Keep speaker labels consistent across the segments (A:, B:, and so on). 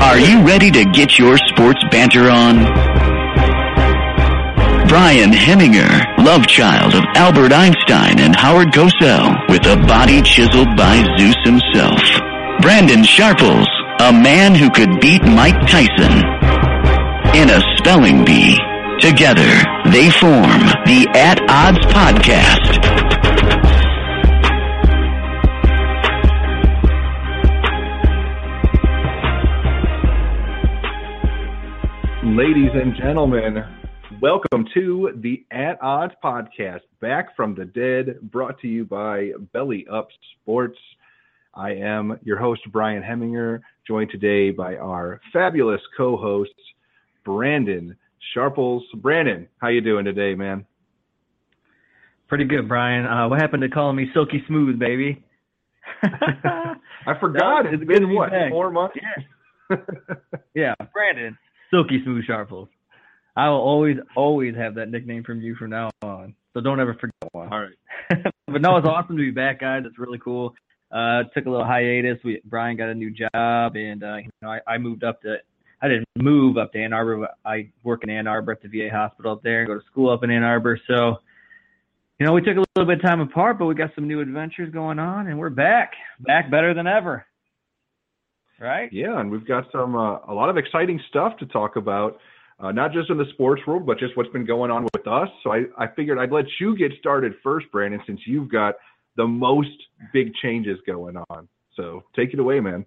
A: Are you ready to get your sports banter on? Brian Heminger, love child of Albert Einstein and Howard Cosell, with a body chiseled by Zeus himself. Brandon Sharples, a man who could beat Mike Tyson. In a spelling bee. Together, they form the At Odds Podcast.
B: Ladies and gentlemen, welcome to the At Odds podcast, back from the dead, brought to you by Belly Up Sports. I am your host, Brian Heminger, joined today by our fabulous co-hosts, Brandon Sharples. Brandon, how you doing today, man?
C: Pretty good, Brian. Uh, what happened to calling me Silky Smooth, baby?
B: I forgot.
C: No,
B: it's
C: it's good to
B: been
C: be
B: what
C: back.
B: four months?
C: Yeah, Brandon. Silky Smooth Sharples. I will always, always have that nickname from you from now on. So don't ever forget one.
B: All right.
C: but no, it's awesome to be back, guys. It's really cool. Uh, took a little hiatus. We Brian got a new job, and uh, you know, I, I moved up to. I didn't move up to Ann Arbor. But I work in Ann Arbor at the VA hospital up there. And go to school up in Ann Arbor. So, you know, we took a little bit of time apart, but we got some new adventures going on, and we're back, back better than ever. Right?
B: Yeah, and we've got some uh, a lot of exciting stuff to talk about, uh, not just in the sports world, but just what's been going on with us. So I, I figured I'd let you get started first, Brandon, since you've got the most big changes going on. So take it away, man.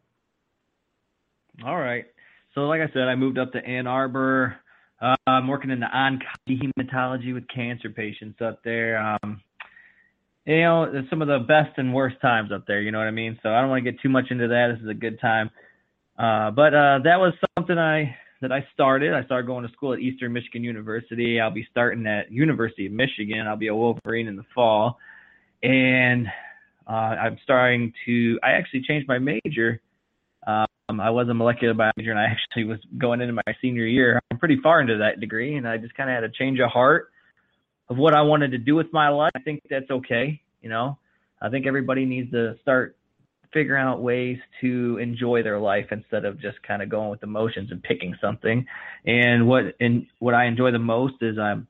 C: All right. So, like I said, I moved up to Ann Arbor. Uh, I'm working in the oncology hematology with cancer patients up there. Um, you know, some of the best and worst times up there. You know what I mean? So I don't want to get too much into that. This is a good time. Uh, but uh, that was something I that I started. I started going to school at Eastern Michigan University. I'll be starting at University of Michigan. I'll be a Wolverine in the fall, and uh, I'm starting to. I actually changed my major. Um, I was a molecular biology major, and I actually was going into my senior year. I'm pretty far into that degree, and I just kind of had a change of heart of what I wanted to do with my life. I think that's okay. You know, I think everybody needs to start figuring out ways to enjoy their life instead of just kind of going with emotions and picking something. And what and what I enjoy the most is I'm,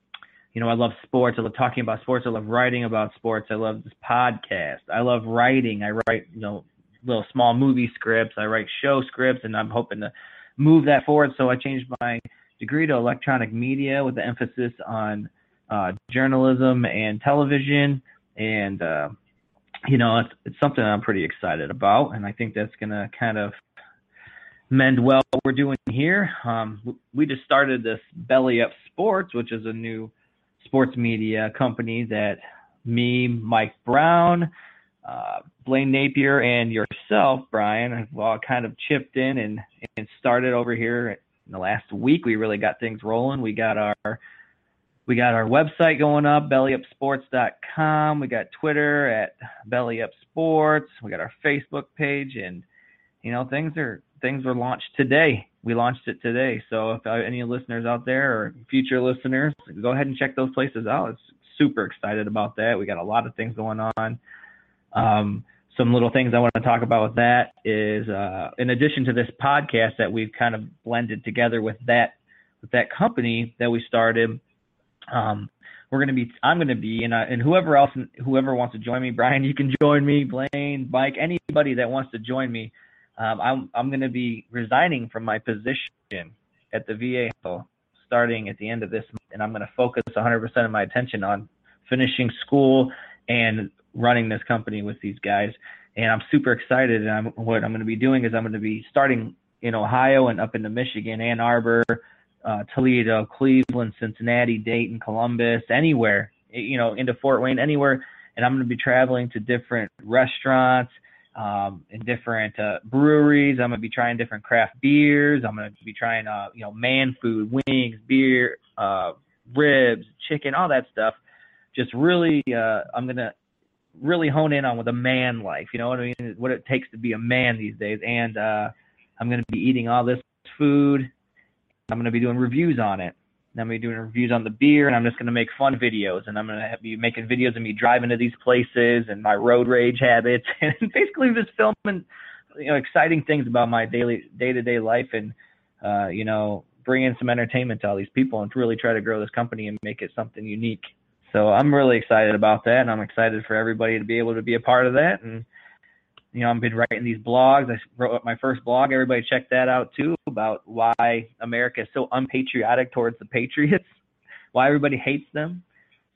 C: you know, I love sports. I love talking about sports. I love writing about sports. I love this podcast. I love writing. I write, you know, little small movie scripts. I write show scripts, and I'm hoping to move that forward. So I changed my degree to electronic media with the emphasis on uh, journalism and television. And uh, you know, it's, it's something I'm pretty excited about, and I think that's gonna kind of mend well what we're doing here. Um, we just started this Belly Up Sports, which is a new sports media company that me, Mike Brown, uh, Blaine Napier, and yourself, Brian, have all kind of chipped in and and started over here in the last week. We really got things rolling. We got our we got our website going up, bellyupsports.com. We got Twitter at bellyupsports. We got our Facebook page, and you know things are things were launched today. We launched it today. So if uh, any listeners out there or future listeners, go ahead and check those places out. It's super excited about that. We got a lot of things going on. Um, some little things I want to talk about with that is, uh, in addition to this podcast that we've kind of blended together with that with that company that we started, um, we're going to be I'm going to be and uh, and whoever else whoever wants to join me, Brian, you can join me, Blaine, Mike, anybody that wants to join me. Um, I'm I'm going to be resigning from my position at the VA starting at the end of this month, and I'm going to focus 100% of my attention on finishing school and running this company with these guys. And I'm super excited. And I'm, what I'm going to be doing is I'm going to be starting in Ohio and up into Michigan, Ann Arbor, uh, Toledo, Cleveland, Cincinnati, Dayton, Columbus, anywhere, you know, into Fort Wayne, anywhere. And I'm going to be traveling to different restaurants, um, and different uh, breweries. I'm going to be trying different craft beers. I'm going to be trying, uh, you know, man food, wings, beer, uh, ribs, chicken, all that stuff. Just really, uh, I'm going to really hone in on with a man life. You know what I mean? What it takes to be a man these days. And uh, I'm going to be eating all this food. I'm going to be doing reviews on it. And I'm going to be doing reviews on the beer, and I'm just going to make fun videos. And I'm going to be making videos of me driving to these places and my road rage habits, and basically just filming you know exciting things about my daily day to day life and uh, you know bring in some entertainment to all these people and really try to grow this company and make it something unique. So I'm really excited about that, and I'm excited for everybody to be able to be a part of that. And you know, I've been writing these blogs. I wrote my first blog. Everybody check that out too about why America is so unpatriotic towards the Patriots, why everybody hates them.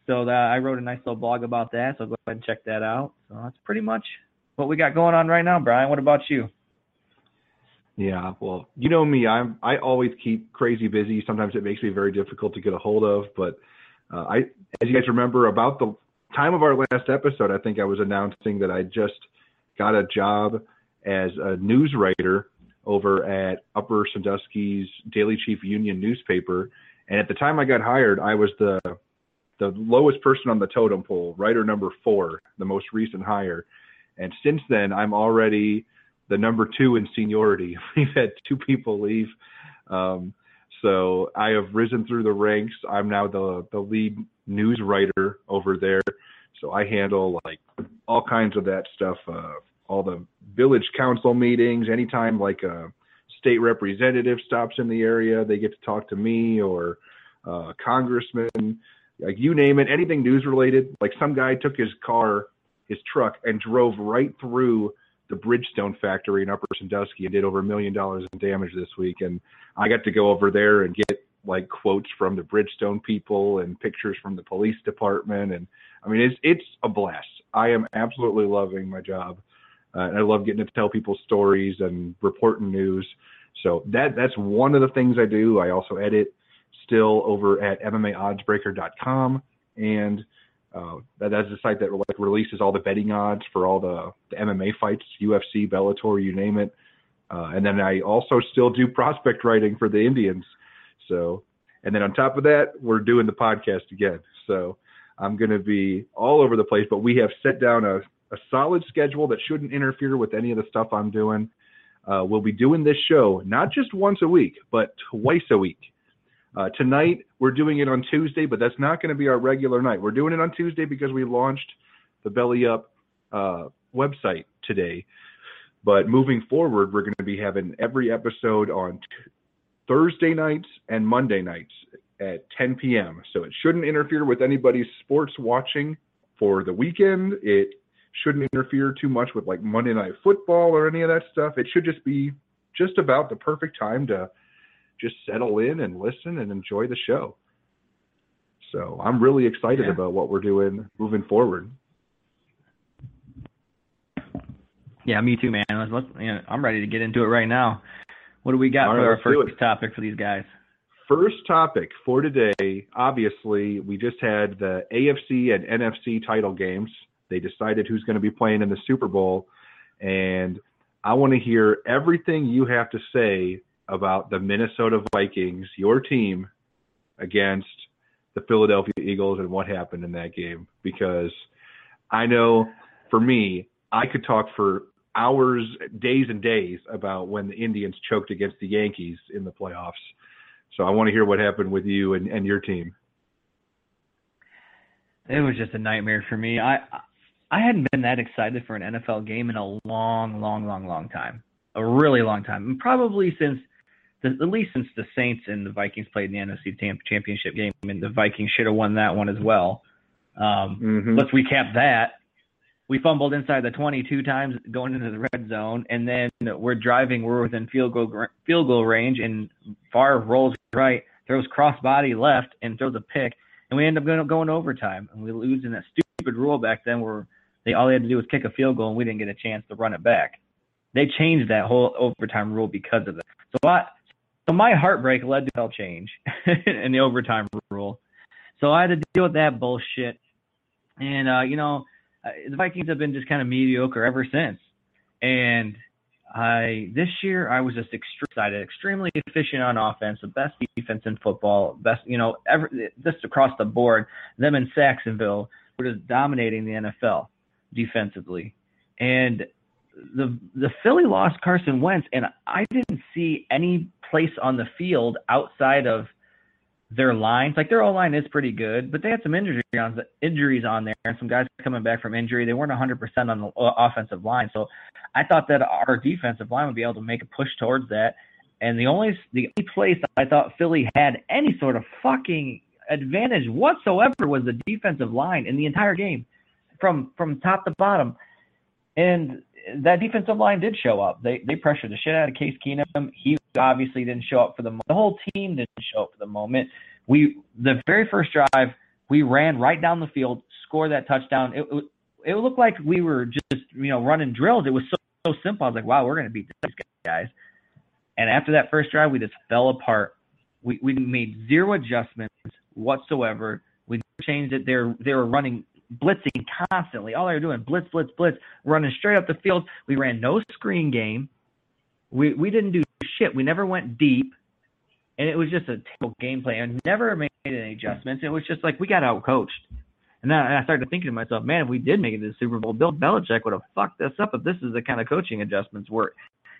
C: So that I wrote a nice little blog about that. So go ahead and check that out. So that's pretty much what we got going on right now, Brian. What about you?
B: Yeah, well, you know me. I'm I always keep crazy busy. Sometimes it makes me very difficult to get a hold of. But uh, I, as you guys remember, about the time of our last episode, I think I was announcing that I just got a job as a news writer over at Upper Sandusky's Daily Chief Union newspaper. And at the time I got hired, I was the the lowest person on the totem pole, writer number four, the most recent hire. And since then, I'm already the number two in seniority. We've had two people leave. Um, so I have risen through the ranks. I'm now the, the lead news writer over there. So I handle like all kinds of that stuff, uh, all the village council meetings, anytime like a state representative stops in the area, they get to talk to me or uh, congressman, like you name it, anything news related. Like some guy took his car, his truck, and drove right through the Bridgestone factory in Upper Sandusky and did over a million dollars in damage this week. And I got to go over there and get like quotes from the Bridgestone people and pictures from the police department. And I mean, it's it's a blast. I am absolutely loving my job. Uh, and I love getting to tell people stories and reporting news. So that that's one of the things I do. I also edit still over at MMAOddsbreaker.com, and uh, that, that's the site that like releases all the betting odds for all the, the MMA fights, UFC, Bellator, you name it. Uh, and then I also still do prospect writing for the Indians. So, and then on top of that, we're doing the podcast again. So I'm going to be all over the place, but we have set down a, a solid schedule that shouldn't interfere with any of the stuff I'm doing. Uh, we'll be doing this show not just once a week, but twice a week. Uh, tonight, we're doing it on Tuesday, but that's not going to be our regular night. We're doing it on Tuesday because we launched the Belly Up uh, website today. But moving forward, we're going to be having every episode on Thursday nights and Monday nights at 10 p.m. So it shouldn't interfere with anybody's sports watching for the weekend. It shouldn't interfere too much with like Monday Night Football or any of that stuff. It should just be just about the perfect time to just settle in and listen and enjoy the show. So I'm really excited yeah. about what we're doing moving forward.
C: Yeah, me too, man. Let's, let's, you know, I'm ready to get into it right now. What do we got All for right, our first topic for these guys?
B: First topic for today, obviously, we just had the AFC and NFC title games. They decided who's going to be playing in the Super Bowl. And I want to hear everything you have to say about the Minnesota Vikings, your team, against the Philadelphia Eagles and what happened in that game. Because I know for me, I could talk for hours, days, and days about when the Indians choked against the Yankees in the playoffs. So I want to hear what happened with you and, and your team.
C: It was just a nightmare for me. I I hadn't been that excited for an NFL game in a long, long, long, long time. A really long time. Probably since the, at least since the Saints and the Vikings played in the NFC Championship game, and the Vikings should have won that one as well. Um, mm-hmm. Let's recap that. We fumbled inside the 22 times going into the red zone, and then we're driving. We're within field goal field goal range, and Favre rolls right, throws crossbody left, and throws a pick, and we end up going, going overtime, and we lose in that stupid rule back then where they all they had to do was kick a field goal, and we didn't get a chance to run it back. They changed that whole overtime rule because of it. So I, so my heartbreak led to a change in the overtime rule. So I had to deal with that bullshit. And uh, you know, uh, the Vikings have been just kind of mediocre ever since. And I this year I was just extremely excited, extremely efficient on offense, the best defense in football, best you know, ever just across the board. Them in Saxonville were just dominating the NFL defensively. And the the Philly lost Carson Wentz, and I didn't see any place on the field outside of their lines. Like their O line is pretty good, but they had some injuries on injuries on there, and some guys coming back from injury. They weren't 100% on the uh, offensive line, so I thought that our defensive line would be able to make a push towards that. And the only the only place I thought Philly had any sort of fucking advantage whatsoever was the defensive line in the entire game, from from top to bottom. And that defensive line did show up. They they pressured the shit out of Case Keenum. He obviously didn't show up for the the whole team didn't show up for the moment. We the very first drive we ran right down the field, scored that touchdown. It it, looked like we were just you know running drills. It was so, so simple. I was like, wow, we're gonna beat these guys. And after that first drive, we just fell apart. We we made zero adjustments whatsoever. We changed it. They're they were running blitzing constantly. All they were doing blitz, blitz, blitz, running straight up the field. We ran no screen game. We we didn't do shit. We never went deep, and it was just a terrible gameplay. And never made any adjustments. It was just like we got out coached. And then I started thinking to myself, man, if we did make it to the Super Bowl, Bill Belichick would have fucked us up if this is the kind of coaching adjustments we're,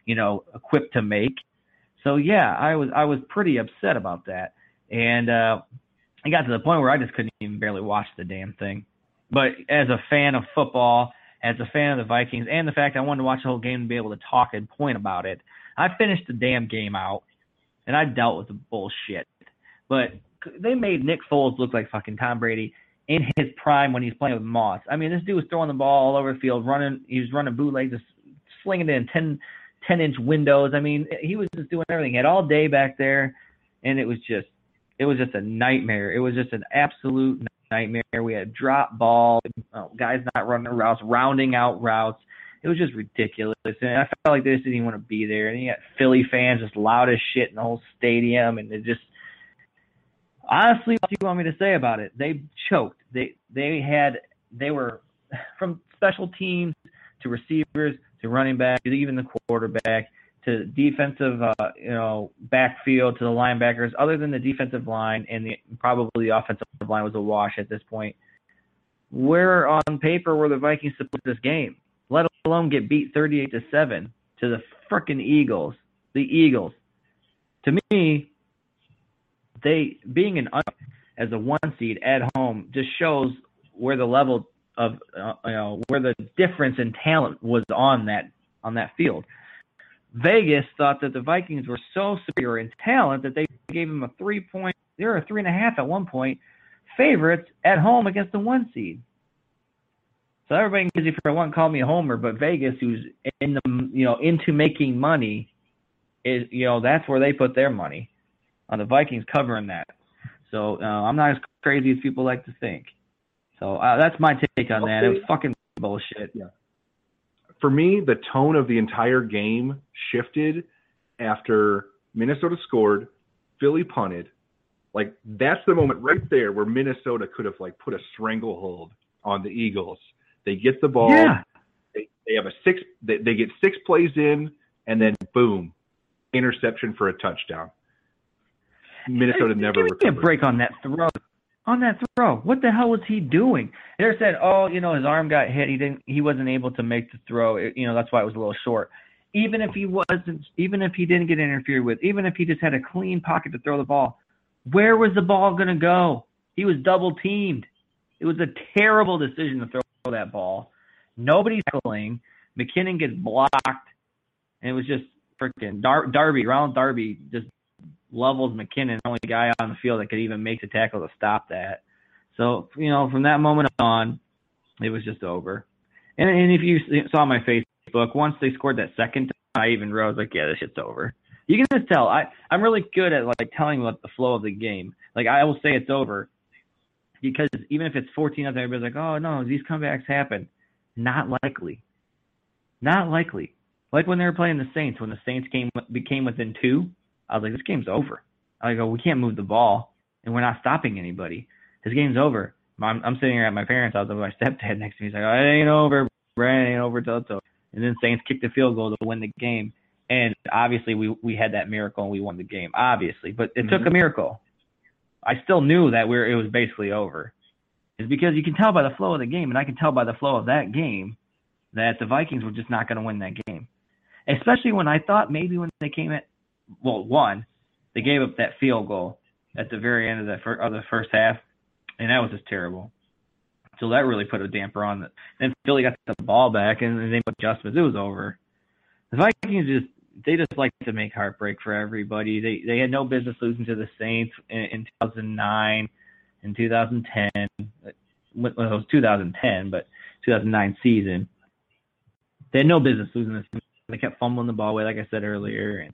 C: you know, equipped to make. So yeah, I was I was pretty upset about that, and uh, it got to the point where I just couldn't even barely watch the damn thing. But as a fan of football, as a fan of the Vikings, and the fact I wanted to watch the whole game and be able to talk and point about it, I finished the damn game out, and I dealt with the bullshit. But they made Nick Foles look like fucking Tom Brady in his prime when he's playing with Moss. I mean, this dude was throwing the ball all over the field, running. He was running bootlegs, just slinging it in 10, 10 inch windows. I mean, he was just doing everything. He had all day back there, and it was just, it was just a nightmare. It was just an absolute nightmare. We had drop balls, uh, guys not running routes, rounding out routes. It was just ridiculous, and I felt like they just didn't even want to be there. And you got Philly fans just loud as shit in the whole stadium, and it just honestly, what do you want me to say about it? They choked. They they had they were from special teams to receivers to running back to even the quarterback to defensive, uh, you know, backfield to the linebackers. Other than the defensive line and the probably the offensive line was a wash at this point. Where on paper were the Vikings to put this game? Let alone get beat 38 to seven to the frickin' Eagles. The Eagles. To me, they being an as a one seed at home just shows where the level of uh, you know where the difference in talent was on that on that field. Vegas thought that the Vikings were so superior in talent that they gave them a three point, they were a three and a half at one point, favorites at home against the one seed. So everybody can for one call me a homer, but Vegas, who's in the you know into making money, is you know that's where they put their money on the Vikings covering that. So uh, I'm not as crazy as people like to think. So uh, that's my take on that. It was fucking bullshit.
B: Yeah for me, the tone of the entire game shifted after Minnesota scored, Philly punted. Like that's the moment right there where Minnesota could have like put a stranglehold on the Eagles. They get the ball.
C: Yeah.
B: They, they have a six. They, they get six plays in, and then boom, interception for a touchdown. Minnesota
C: hey,
B: never
C: give me a break on that throw on that throw. What the hell was he doing? They said, "Oh, you know, his arm got hit. He didn't. He wasn't able to make the throw. It, you know, that's why it was a little short." Even if he wasn't, even if he didn't get interfered with, even if he just had a clean pocket to throw the ball, where was the ball going to go? He was double teamed. It was a terrible decision to throw that ball. Nobody's tackling. McKinnon gets blocked, and it was just freaking Dar- Darby, Ronald Darby, just levels McKinnon, the only guy on the field that could even make the tackle to stop that. So, you know, from that moment on, it was just over. And, and if you saw my Facebook, once they scored that second time, I even wrote, like, yeah, this shit's over. You can just tell. I, I'm really good at, like, telling what the flow of the game. Like, I will say it's over because even if it's 14 nothing, everybody's like, oh, no, these comebacks happen. Not likely. Not likely. Like when they were playing the Saints, when the Saints came became within two, I was like, this game's over. I go, we can't move the ball, and we're not stopping anybody. This game's over. I'm, I'm sitting here at my parents' house with my stepdad next to me. He's like, oh, it ain't over, Brandon, ain't over till it's over. And then Saints kicked the field goal to win the game. And obviously, we we had that miracle and we won the game. Obviously, but it mm-hmm. took a miracle. I still knew that we are it was basically over. Is because you can tell by the flow of the game, and I can tell by the flow of that game that the Vikings were just not going to win that game. Especially when I thought maybe when they came at well, one, they gave up that field goal. at the very end of the fir- of the first half, and that was just terrible. So that really put a damper on it. Then Philly got the ball back, and they made adjustments. It was over. The Vikings just they just like to make heartbreak for everybody. They they had no business losing to the Saints in, in 2009, in 2010. Well, it was 2010, but 2009 season. They had no business losing this. They kept fumbling the ball away, like I said earlier. And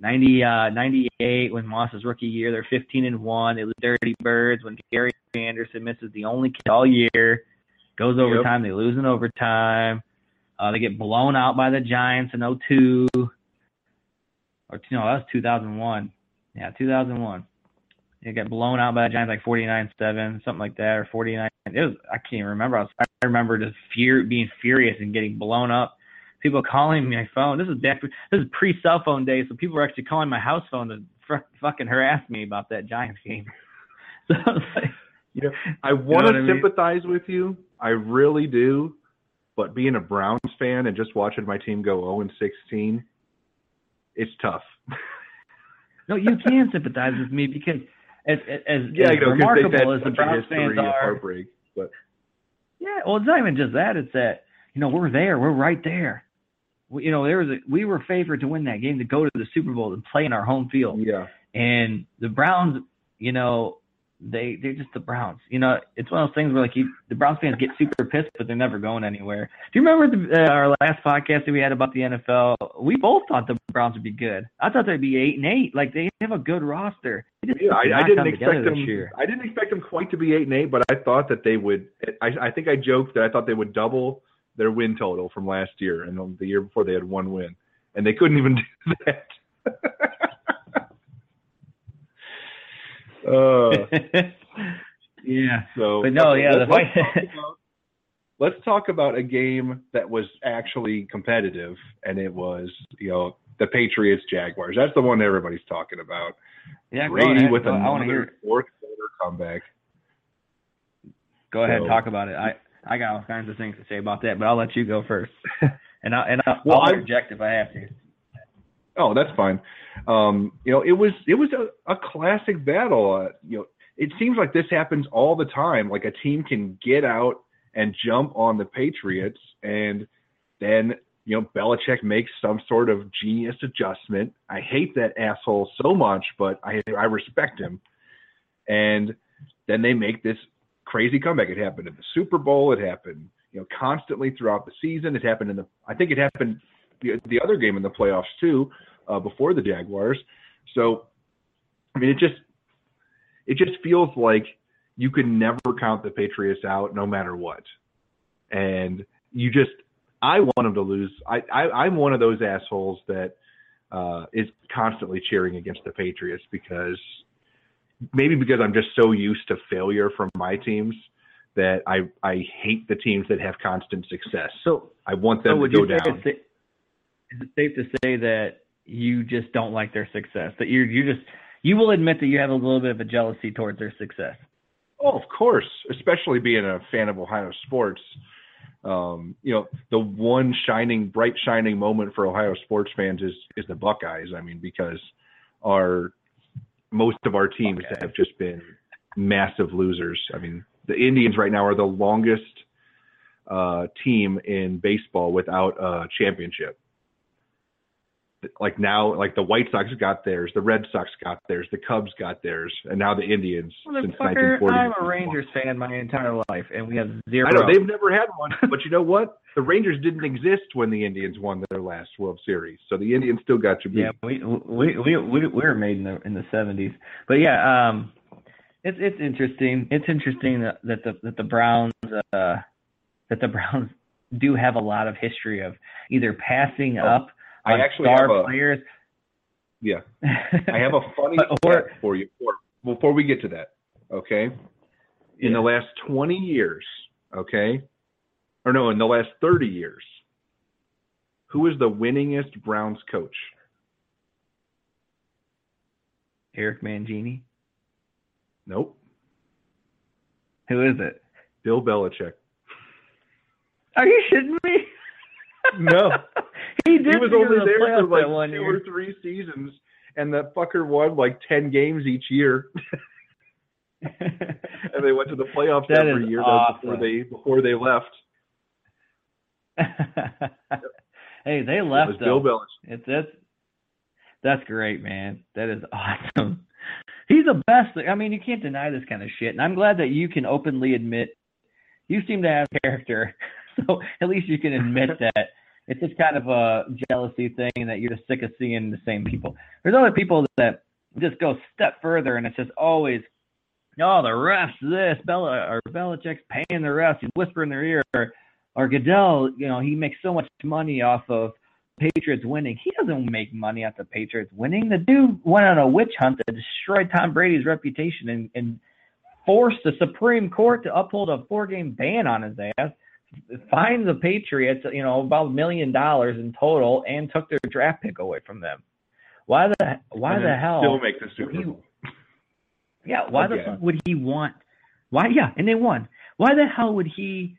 C: 90, uh, 98 when Moss's rookie year, they're 15 and one. They lose Dirty Birds when Gary Anderson misses the only kick all year. Goes overtime. Yep. They lose in overtime. Uh, they get blown out by the Giants in 02. Or no, that was 2001. Yeah, 2001. They got blown out by the Giants like 49-7, something like that, or 49. It was I can't even remember. I, was, I remember just fear being furious and getting blown up people calling my phone. This is back. This is pre cell phone days, so people were actually calling my house phone to fr- fucking harass me about that Giants game. So I was like,
B: you know, I want to you know sympathize I mean? with you. I really do. But being a Browns fan and just watching my team go 0 and 16, it's tough.
C: no, you can sympathize with me because as as, yeah, as you know, remarkable as the Browns fans are,
B: heartbreak, but
C: yeah, well, it's not even just that. It's that you know we're there, we're right there we, you know, there was a, we were favored to win that game to go to the Super Bowl and play in our home field.
B: Yeah.
C: And the Browns, you know, they they're just the Browns. You know, it's one of those things where like you, the Browns fans get super pissed, but they're never going anywhere. Do you remember the, uh, our last podcast that we had about the NFL? We both thought the Browns would be good. I thought they'd be eight and eight. Like they have a good roster.
B: Yeah, I, I didn't expect them. I didn't expect them quite to be eight and eight, but I thought that they would. I, I think I joked that I thought they would double their win total from last year, and the year before they had one win, and they couldn't even do that.
C: uh, yeah.
B: So,
C: but no, yeah.
B: Let's, the fight. Talk about, let's talk about a game that was actually competitive, and it was you know the Patriots Jaguars. That's the one everybody's talking about.
C: Yeah,
B: Brady with
C: go,
B: another fourth quarter comeback.
C: Go ahead, so, talk about it. I I got all kinds of things to say about that, but I'll let you go first, and I and I'll, well, I'll interject if I have to.
B: Oh, that's fine. Um, you know, it was it was a, a classic battle. Uh, you know, it seems like this happens all the time. Like a team can get out and jump on the Patriots, and then you know Belichick makes some sort of genius adjustment. I hate that asshole so much, but I I respect him. And then they make this crazy comeback. It happened in the Super Bowl. It happened, you know, constantly throughout the season. It happened in the. I think it happened the, the other game in the playoffs too, uh, before the Jaguars. So, I mean, it just it just feels like you can never count the Patriots out, no matter what. And you just, I want them to lose. I, I I'm one of those assholes that uh, is constantly cheering against the Patriots because maybe because I'm just so used to failure from my teams that I I hate the teams that have constant success.
C: So
B: I want them so to go down.
C: Is it safe to say that you just don't like their success? That you you just you will admit that you have a little bit of a jealousy towards their success.
B: Oh, of course, especially being a fan of Ohio sports. Um, you know, the one shining, bright, shining moment for Ohio sports fans is is the Buckeyes. I mean, because our most of our teams have just been massive losers. I mean, the Indians right now are the longest uh, team in baseball without a championship. Like now, like the White Sox got theirs, the Red Sox got theirs, the Cubs got theirs, and now the Indians since 1940.
C: I'm a Rangers fan my entire life, and we have zero.
B: I know they've never had one, but you know what? The Rangers didn't exist when the Indians won their last World Series, so the Indians still got you beat.
C: Yeah, we we we we, we were made in the in the 70s, but yeah, um, it's it's interesting. It's interesting that, that the that the Browns uh that the Browns do have a lot of history of either passing oh. up I actually have a, players.
B: Yeah, I have a funny or, for you. Before, before we get to that, okay? In yeah. the last 20 years, okay, or no, in the last 30 years, who is the winningest Browns coach?
C: Eric Mangini.
B: Nope.
C: Who is it?
B: Bill Belichick.
C: Are you shitting me?
B: no.
C: he did.
B: He was only
C: the
B: there for like
C: one
B: two
C: year.
B: or three seasons, and that fucker won like ten games each year. and they went to the playoffs
C: That
B: every year though,
C: awesome.
B: before they before they left.
C: hey, they
B: It
C: left
B: was Bill
C: though.
B: Belichick.
C: It's that's that's great, man. That is awesome. He's the best. I mean, you can't deny this kind of shit, and I'm glad that you can openly admit you seem to have character. So at least you can admit that it's just kind of a jealousy thing, that you're just sick of seeing the same people. There's other people that just go step further, and it's just always, oh, the refs this, Bella or Belichick's paying the refs, he's whispering in their ear, or, or Goodell, you know, he makes so much money off of Patriots winning. He doesn't make money off the Patriots winning. The dude went on a witch hunt that destroyed Tom Brady's reputation and, and forced the Supreme Court to uphold a four-game ban on his ass. Fined the Patriots, you know, about a million dollars in total, and took their draft pick away from them. Why the why the hell?
B: Still make the Super Bowl.
C: Yeah, why the fuck would he want? Why? Yeah, and they won. Why the hell would he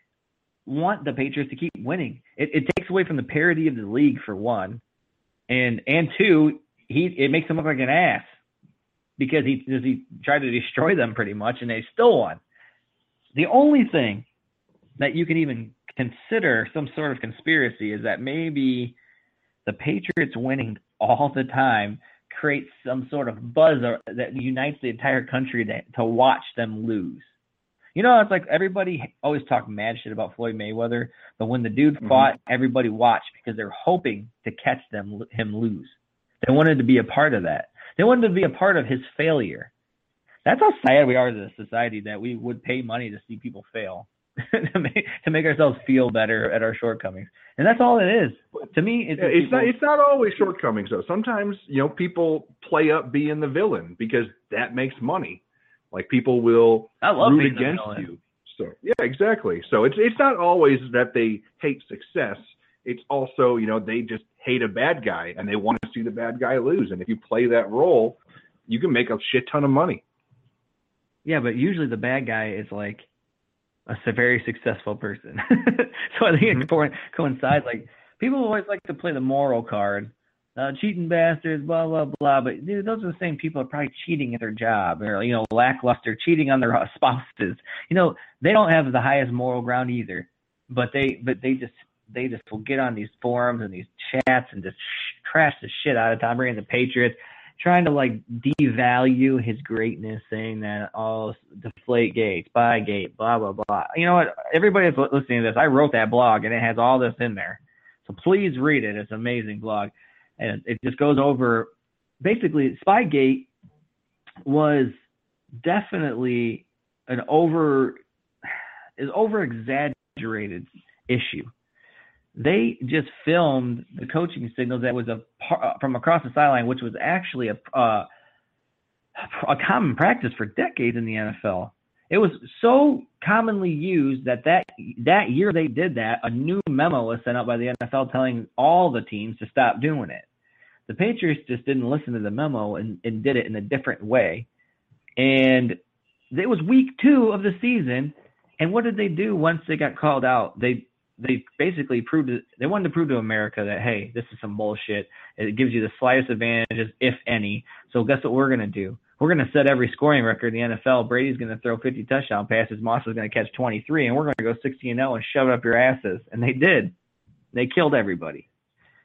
C: want the Patriots to keep winning? It, it takes away from the parity of the league for one, and and two, he it makes him look like an ass because he because he tried to destroy them pretty much, and they still won. The only thing that you can even consider some sort of conspiracy is that maybe the Patriots winning all the time creates some sort of buzz that unites the entire country to, to watch them lose. You know, it's like everybody always talk mad shit about Floyd Mayweather, but when the dude
B: Mhm.
C: fought, everybody watched because they're hoping to catch them him lose. They wanted to be a part of that. They wanted to be a part of his failure. That's how sad we are as a society that we would pay money to see people fail to make to make ourselves feel better at our shortcomings. And that's all it is. To me, it's,
B: Yeah, it's not it's not always shortcomings though. Sometimes you know people play up being the villain because that makes money. Like people will
C: I love
B: root against you. So yeah, exactly. So it's it's not always that they hate success. It's also you know they just hate a bad guy and they want to see the bad guy lose. And if you play that role, you can make a shit ton of money.
C: Yeah, but usually the bad guy is like a very successful person. so I think
B: Mhm.
C: it co- coincides. Like people always like to play the moral card, uh, cheating bastards, blah blah blah. But dude, those are the same people that are probably cheating at their job, or you know, lackluster, cheating on their spouses. You know, they don't have the highest moral ground either. But they, but they just, they just will get on these forums and these chats and just sh- trash the shit out of Tom Brady and the Patriots trying to like devalue his greatness, saying that oh deflate gate, Spygate, blah blah blah. You know what? Everybody that's listening to this, I wrote that blog and it has all this in there. So please read it. It's an amazing blog, and it just goes over basically Spygate was definitely an over is over exaggerated issue they just filmed the coaching signals that was a par- from across the sideline, which was actually a uh, a common practice for decades in the NFL. It was so commonly used that that that year they did that, a new memo was sent out by the NFL telling all the teams to stop doing it. The Patriots just didn't listen to the memo and, and did it in a different way. And it was week two of the season. And what did they do once they got called out? They they basically proved they wanted to prove to America that hey, this is some bullshit. It gives you the slightest advantages, if any. So guess what we're gonna do? We're gonna set every scoring record in the NFL. Brady's gonna throw 50 touchdown passes. Moss is gonna catch 23, and we're gonna go 60 and 0 and shove it up your asses. And they did. They killed everybody,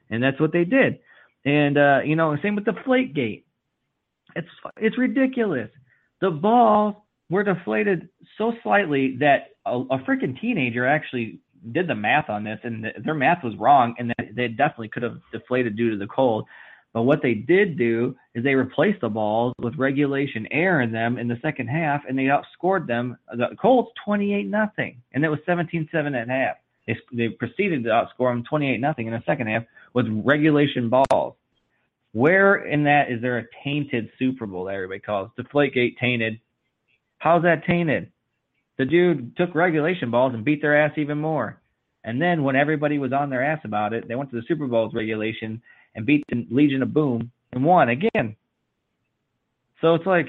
C: and that's what they did. And uh, you know, same with the Flake Gate. It's it's ridiculous. The balls were deflated so slightly that a, a freaking teenager actually did the math on this, and th- their math was wrong, and they definitely could have deflated due to the cold. But what they did do is they replaced the balls with regulation air in them in the second half, and they outscored them. The Colts twenty eight nothing, and it was 17-7 at half. They they proceeded to outscore them twenty eight nothing in the second half with regulation balls. Where in that is there a tainted Super Bowl that everybody calls Deflategate tainted? How's that tainted? The dude took regulation balls and beat their ass even more. And then when everybody was on their ass about it, they went to the Super Bowl's regulation and beat the Legion of Boom and won again. So it's like,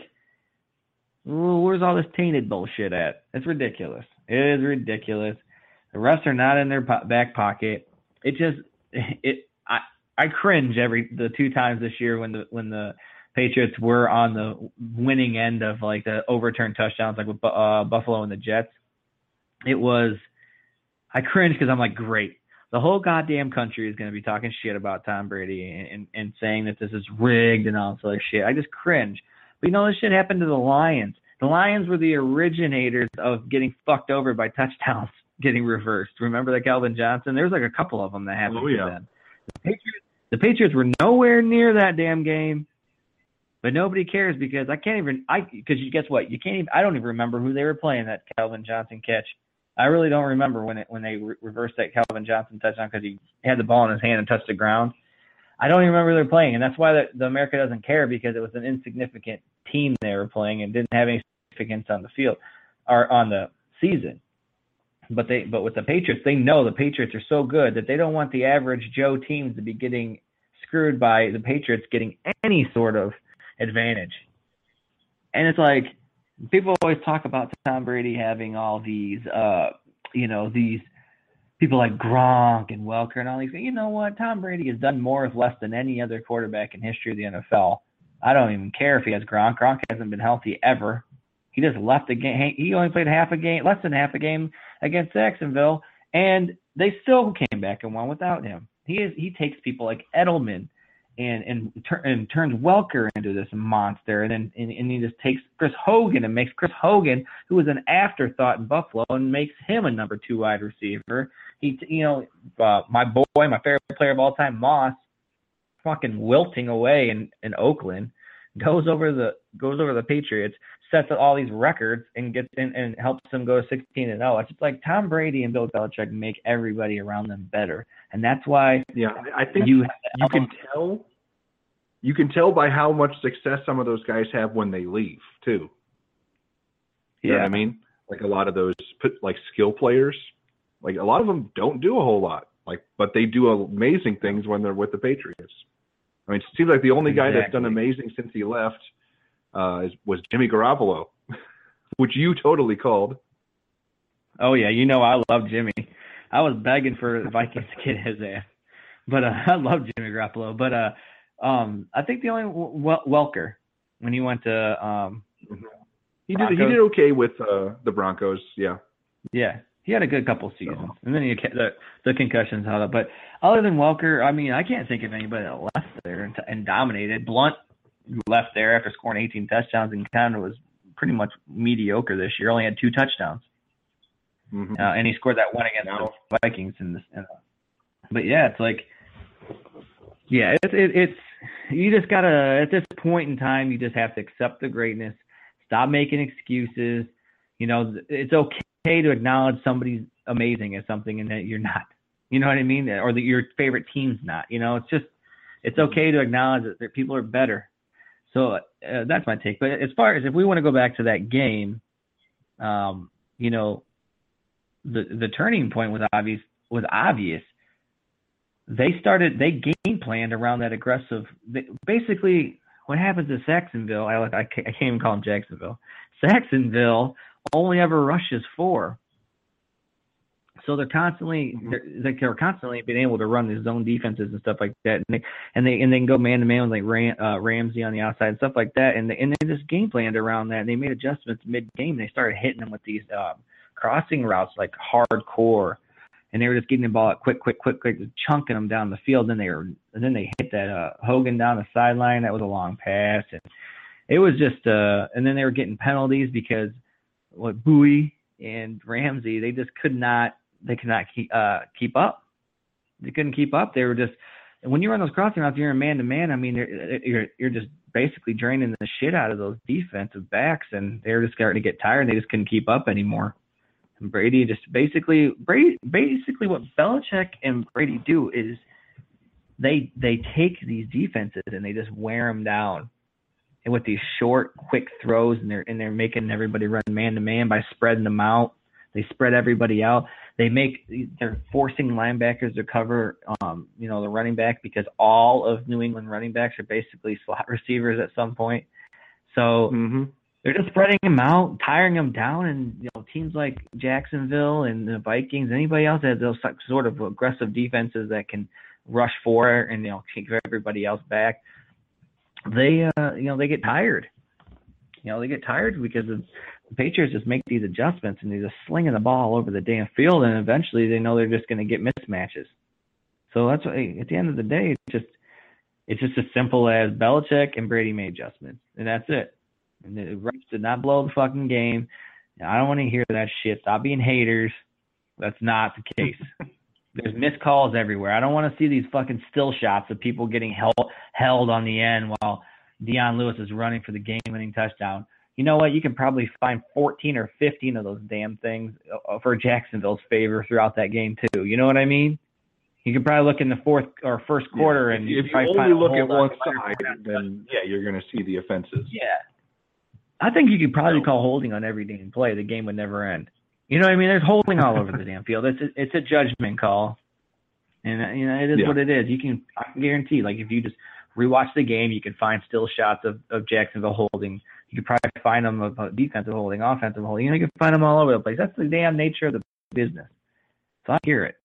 C: where's all this tainted bullshit at? It's ridiculous. It is ridiculous. The refs are not in their po- back pocket. It just, it, I, I cringe every the two times this year when the when the Patriots were on the winning end of like the overturned touchdowns, like with uh, Buffalo and the Jets. It was I cringe because I'm like, great. The whole goddamn country is going to be talking shit about Tom Brady and, and, and saying that this is rigged and all this other shit. I just cringe. But you know, this shit happened to the Lions. The Lions were the originators of getting fucked over by touchdowns getting reversed. Remember that Calvin Johnson? There was like a couple of them that happened
B: Oh, yeah.
C: The Patriots, the Patriots were nowhere near that damn game, but nobody cares because I can't even. I because you guess what? You can't even. I don't even remember who they were playing that Calvin Johnson catch. I really don't remember when it when they re- reversed that Calvin Johnson touchdown because he had the ball in his hand and touched the ground. I don't even remember who they were playing, and that's why the, the America doesn't care because it was an insignificant team they were playing and didn't have any significance on the field or on the season. But they but with the Patriots, they know the Patriots are so good that they don't want the average Joe teams to be getting screwed by the Patriots getting any sort of advantage. And it's like people always talk about Tom Brady having all these uh you know, these people like Gronk and Welker and all these you know what? Tom Brady has done more with less than any other quarterback in history of the NFL. I don't even care if he has Gronk. Gronk hasn't been healthy ever. He just left the game. He only played half a game, less than half a game against Jacksonville, and they still came back and won without him. He is he takes people like Edelman and and, and turns Welker into this monster, and then and, and he just takes Chris Hogan and makes Chris Hogan, who was an afterthought in Buffalo, and makes him a number two wide receiver. He, you know, uh, my boy, my favorite player of all time, Moss, fucking wilting away in in Oakland, goes over the goes over the Patriots, sets all these records, and gets in and helps them go 16 and 0. It's just like Tom Brady and Bill Belichick make everybody around them better, and that's why
B: Yeah, I think
C: you
B: you can tell you can tell by how much success some of those guys have when they leave too. You know what I mean? Like a lot of those put like skill players, like a lot of them don't do a whole lot. Like, but they do amazing things when they're with the Patriots. I mean, it seems like the only guy that's done amazing since he left uh, is, was Jimmy Garoppolo, which you totally called.
C: Oh yeah, you know I love Jimmy. I was begging for the Vikings to get his ass, but uh, I love Jimmy Garoppolo. But uh, um, I think the only Wel- Welker when he went to um,
B: He did he did okay with uh, the Broncos. Yeah.
C: yeah, he had a good couple seasons, and then he the the concussions held up. But other than Welker, I mean, I can't think of anybody that left there and, and dominated. Blunt left there after scoring 18 touchdowns and kind of was pretty much mediocre this year. Only had two touchdowns.
B: Mhm.
C: uh, and he scored that one against
B: Now-
C: the Vikings in this. But yeah, it's like, yeah, it's it, it's you just gotta at this point in time, you just have to accept the greatness, stop making excuses. You know, it's okay to acknowledge somebody's amazing at something and that you're not. You know what I mean? Or that your favorite team's not. You know, it's just it's okay to acknowledge that people are better. So uh, that's my take. But as far as if we want to go back to that game, um, you know, the the turning point was obvious was obvious. They started they game planned around that aggressive. They, basically, what happens to Saxonville? I like I can't, I can't even call them Jacksonville. Saxonville only ever rushes four, so they're constantly they're, they're constantly being able to run their zone defenses and stuff like that, and they and they and they can go man to man with like Ram, uh, Ramsey on the outside and stuff like that, and they, and they just game planned around that. And they made adjustments mid game. They started hitting them with these. Um, crossing routes like hardcore, and they were just getting the ball out quick, quick, quick, quick, just chunking them down the field. Then they were, and then they hit that uh, Hogan down the sideline. That was a long pass, and it was just, uh, and then they were getting penalties because what Bowie and Ramsey, they just could not, they could not keep uh, keep up. They couldn't keep up. They were just, when you run those crossing routes, you're in man to man. I mean, you're, you're you're just basically draining the shit out of those defensive backs, and they were just starting to get tired. and They just couldn't keep up anymore. And Brady just basically Brady basically what Belichick and Brady do is they they take these defenses and they just wear them down. And with these short, quick throws, and they're and they're making everybody run man to man by spreading them out. They spread everybody out. They make they're forcing linebackers to cover, um, you know, the running back because all of New England running backs are basically slot receivers at some point. So
B: Mm-hmm.
C: they're just spreading them out, tiring them down, and you know teams like Jacksonville and the Vikings, anybody else that has those sort of aggressive defenses that can rush for and you know kick everybody else back, they uh, you know they get tired. You know they get tired because of, the Patriots just make these adjustments and they're just slinging the ball all over the damn field, and eventually they know they're just going to get mismatches. So that's why at the end of the day, it's just it's just as simple as Belichick and Brady made adjustments, and that's it. And the refs did not blow the fucking game. I don't want to hear that shit. Stop being haters. That's not the case. There's missed calls everywhere. I don't want to see these fucking still shots of people getting held held on the end while Dion Lewis is running for the game-winning touchdown. You know what? You can probably find 14 or 15 of those damn things uh, for Jacksonville's favor throughout that game too. You know what I mean? You can probably look in the fourth or first quarter,
B: yeah.
C: and
B: if you only look at one side, then yeah, you're going to see the offenses.
C: Yeah, I think you could probably call holding on every damn play. The game would never end. You know what I mean? There's holding all over the damn field. It's a, it's a judgment call, and uh, you know it is yeah. what it is. You can I can guarantee, like if you just rewatch the game, you can find still shots of, of Jacksonville holding. You could probably find them of defensive holding, offensive holding. You know, you can find them all over the place. That's the damn nature of the business. So I hear it.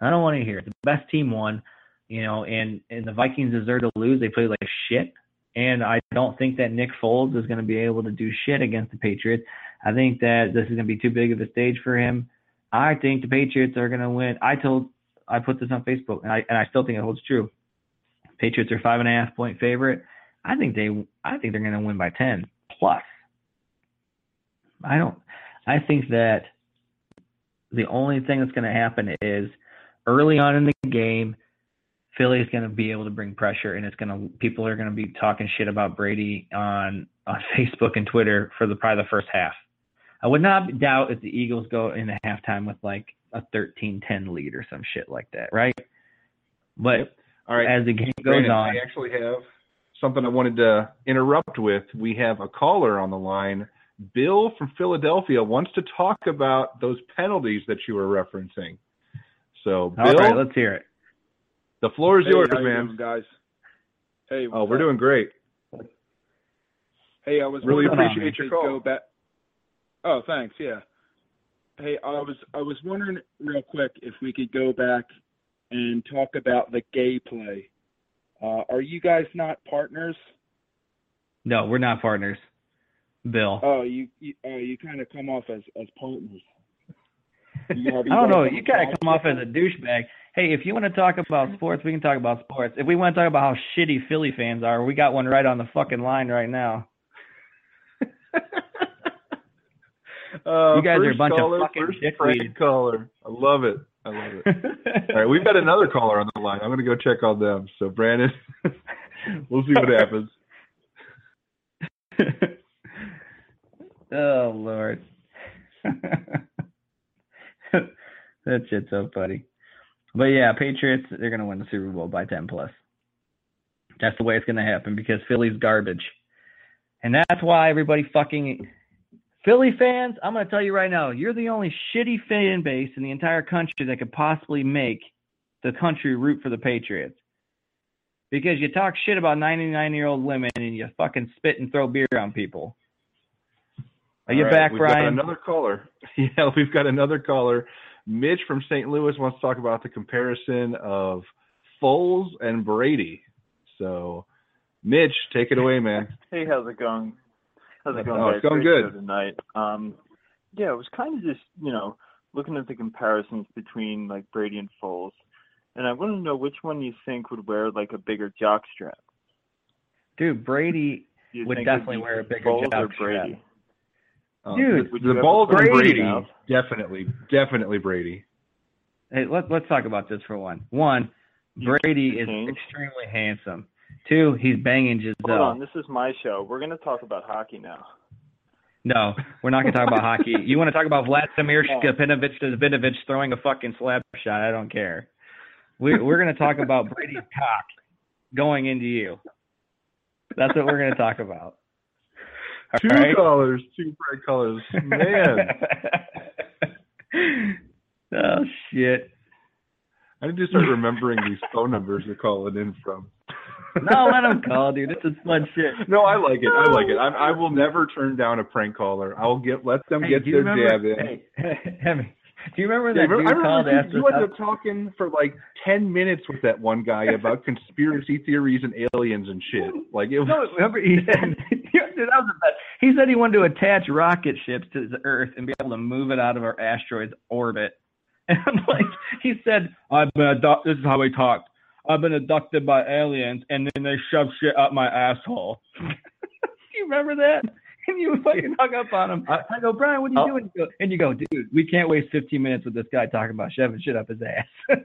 C: I don't want to hear it. The best team won, you know, and and the Vikings deserve to lose. They played like shit, and I don't think that Nick Foles is going to be able to do shit against the Patriots. I think that this is going to be too big of a stage for him. I think the Patriots are going to win. I told, I put this on Facebook, and I and I still think it holds true. Patriots are five and a half point favorite. I think they, I think they're going to win by ten plus. I don't. I think that the only thing that's going to happen is early on in the game, Philly is going to be able to bring pressure, and it's going to people are going to be talking shit about Brady on on Facebook and Twitter for the probably the first half. I would not doubt if the Eagles go in the halftime with like a 13-10 lead or some shit like that, right? But
B: all right,
C: as the game goes
B: Brandon,
C: on,
B: I actually have something I wanted to interrupt with. We have a caller on the line. Bill from Philadelphia wants to talk about those penalties that you were referencing. So, Bill,
C: all right, let's hear it.
B: The floor is
D: hey,
B: yours,
D: how you
B: man.
D: doing, guys. Hey,
B: oh, we're
D: up?
B: doing great.
D: Hey, I was
B: really appreciate
D: if
B: your
D: we
B: call.
D: Go back. Oh, thanks. Yeah. Hey, I was I was wondering real quick if we could go back and talk about the gay play. Uh, are you guys not partners?
C: No, we're not partners. Bill.
D: Oh, you you, uh, you kind of come off as as partners. You have- you
C: I don't know. You kind of come off as a douchebag. Hey, if you want to talk about sports, we can talk about sports. If we want to talk about how shitty Philly fans are, we got one right on the fucking line right now.
B: Uh,
C: You guys are a
B: first
C: bunch of fucking
B: first
C: dickweeds.
B: caller. I love it. I love it. All right, we've got another caller on the line. I'm going to go check on them. So, Brandon, we'll see what happens.
C: oh Lord. that shit's so funny. But yeah, Patriots, they're gonna win the Super Bowl by ten plus. That's the way it's gonna happen because Philly's garbage. And that's why everybody fucking Philly fans, I'm gonna tell you right now, you're the only shitty fan base in the entire country that could possibly make the country root for the Patriots. Because you talk shit about 99 year old women and you fucking spit and throw beer on people. Are you
B: All right,
C: back,
B: we've
C: Brian?
B: Got another caller. Yeah, we've got another caller. Mitch from St. Louis wants to talk about the comparison of Foles and Brady. So, Mitch, take it away, man.
E: Hey, how's it going? How's it going,
B: Oh, it's going
E: Great
B: good.
E: tonight. Um, yeah, it was kind of just, you know, looking at the comparisons between like Brady and Foles, and I want to know which one you think would wear like a bigger jock strap.
C: Dude, Brady Would definitely wear a bigger
E: Foles or
C: jock
E: Brady?
C: strap.
B: Um,
C: Dude,
B: the, the
E: you ever
B: balls
E: put
B: on
C: Brady
B: Brady, definitely, definitely Brady.
C: Hey, let, let's talk about this for one. One, Brady is extremely handsome. Two, he's banging
E: Hold
C: Giselle.
E: on, this is my show. We're going to talk about hockey now.
C: No, we're not going to talk about hockey. You want to talk about Vladimir
E: No.
C: Skapinovich Davidovich throwing a fucking slap shot? I don't care. We're we're going to talk about Brady's cock going into you. That's what we're going to talk about. All
B: Two
C: right?
B: colors, two bright colors. Man,
C: oh shit!
B: I need to start remembering these phone numbers they're calling in from.
C: No, let him call, dude. This is fun shit.
B: No, I like it. I like it. I, I will never turn down a prank caller. I will get let them
C: Hey,
B: get their
C: remember,
B: jab in.
C: Hey, Hemi, Do you remember
B: Yeah,
C: that
B: I
C: dude called
B: remember
C: after
B: you, you ended up talking for like ten minutes with that one guy about conspiracy theories and aliens and shit. Like it was
C: No, remember he said dude, that was the best. He said he wanted to attach rocket ships to the Earth and be able to move it out of our asteroid's orbit. And I'm like, he said, "I've been uh, abducted." This is how we talked. I've been abducted by aliens, and then they shove shit up my asshole. Do you remember that? And you fucking hung up on him. I, go, Brian, what are you
B: I'll-
C: doing? You go- And you go, dude, we can't waste 15 minutes with this guy talking about shoving shit up his ass.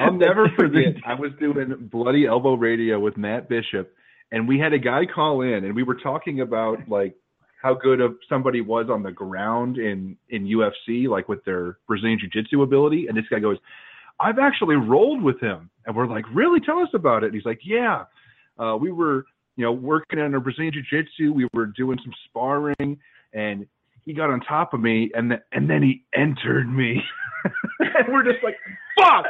B: I'll never forget. I was doing Bloody Elbow Radio with Matt Bishop, and we had a guy call in, and we were talking about like how good of somebody was on the ground in in UFC, like with their Brazilian Jiu-Jitsu ability. And this guy goes, "I've actually rolled with him," and we're like, "Really? Tell us about it." And he's like, "Yeah, uh, we were, you know, working on our Brazilian Jiu-Jitsu. We were doing some sparring, and." He got on top of me, and then and then he entered me, and we're just like, "Fuck!"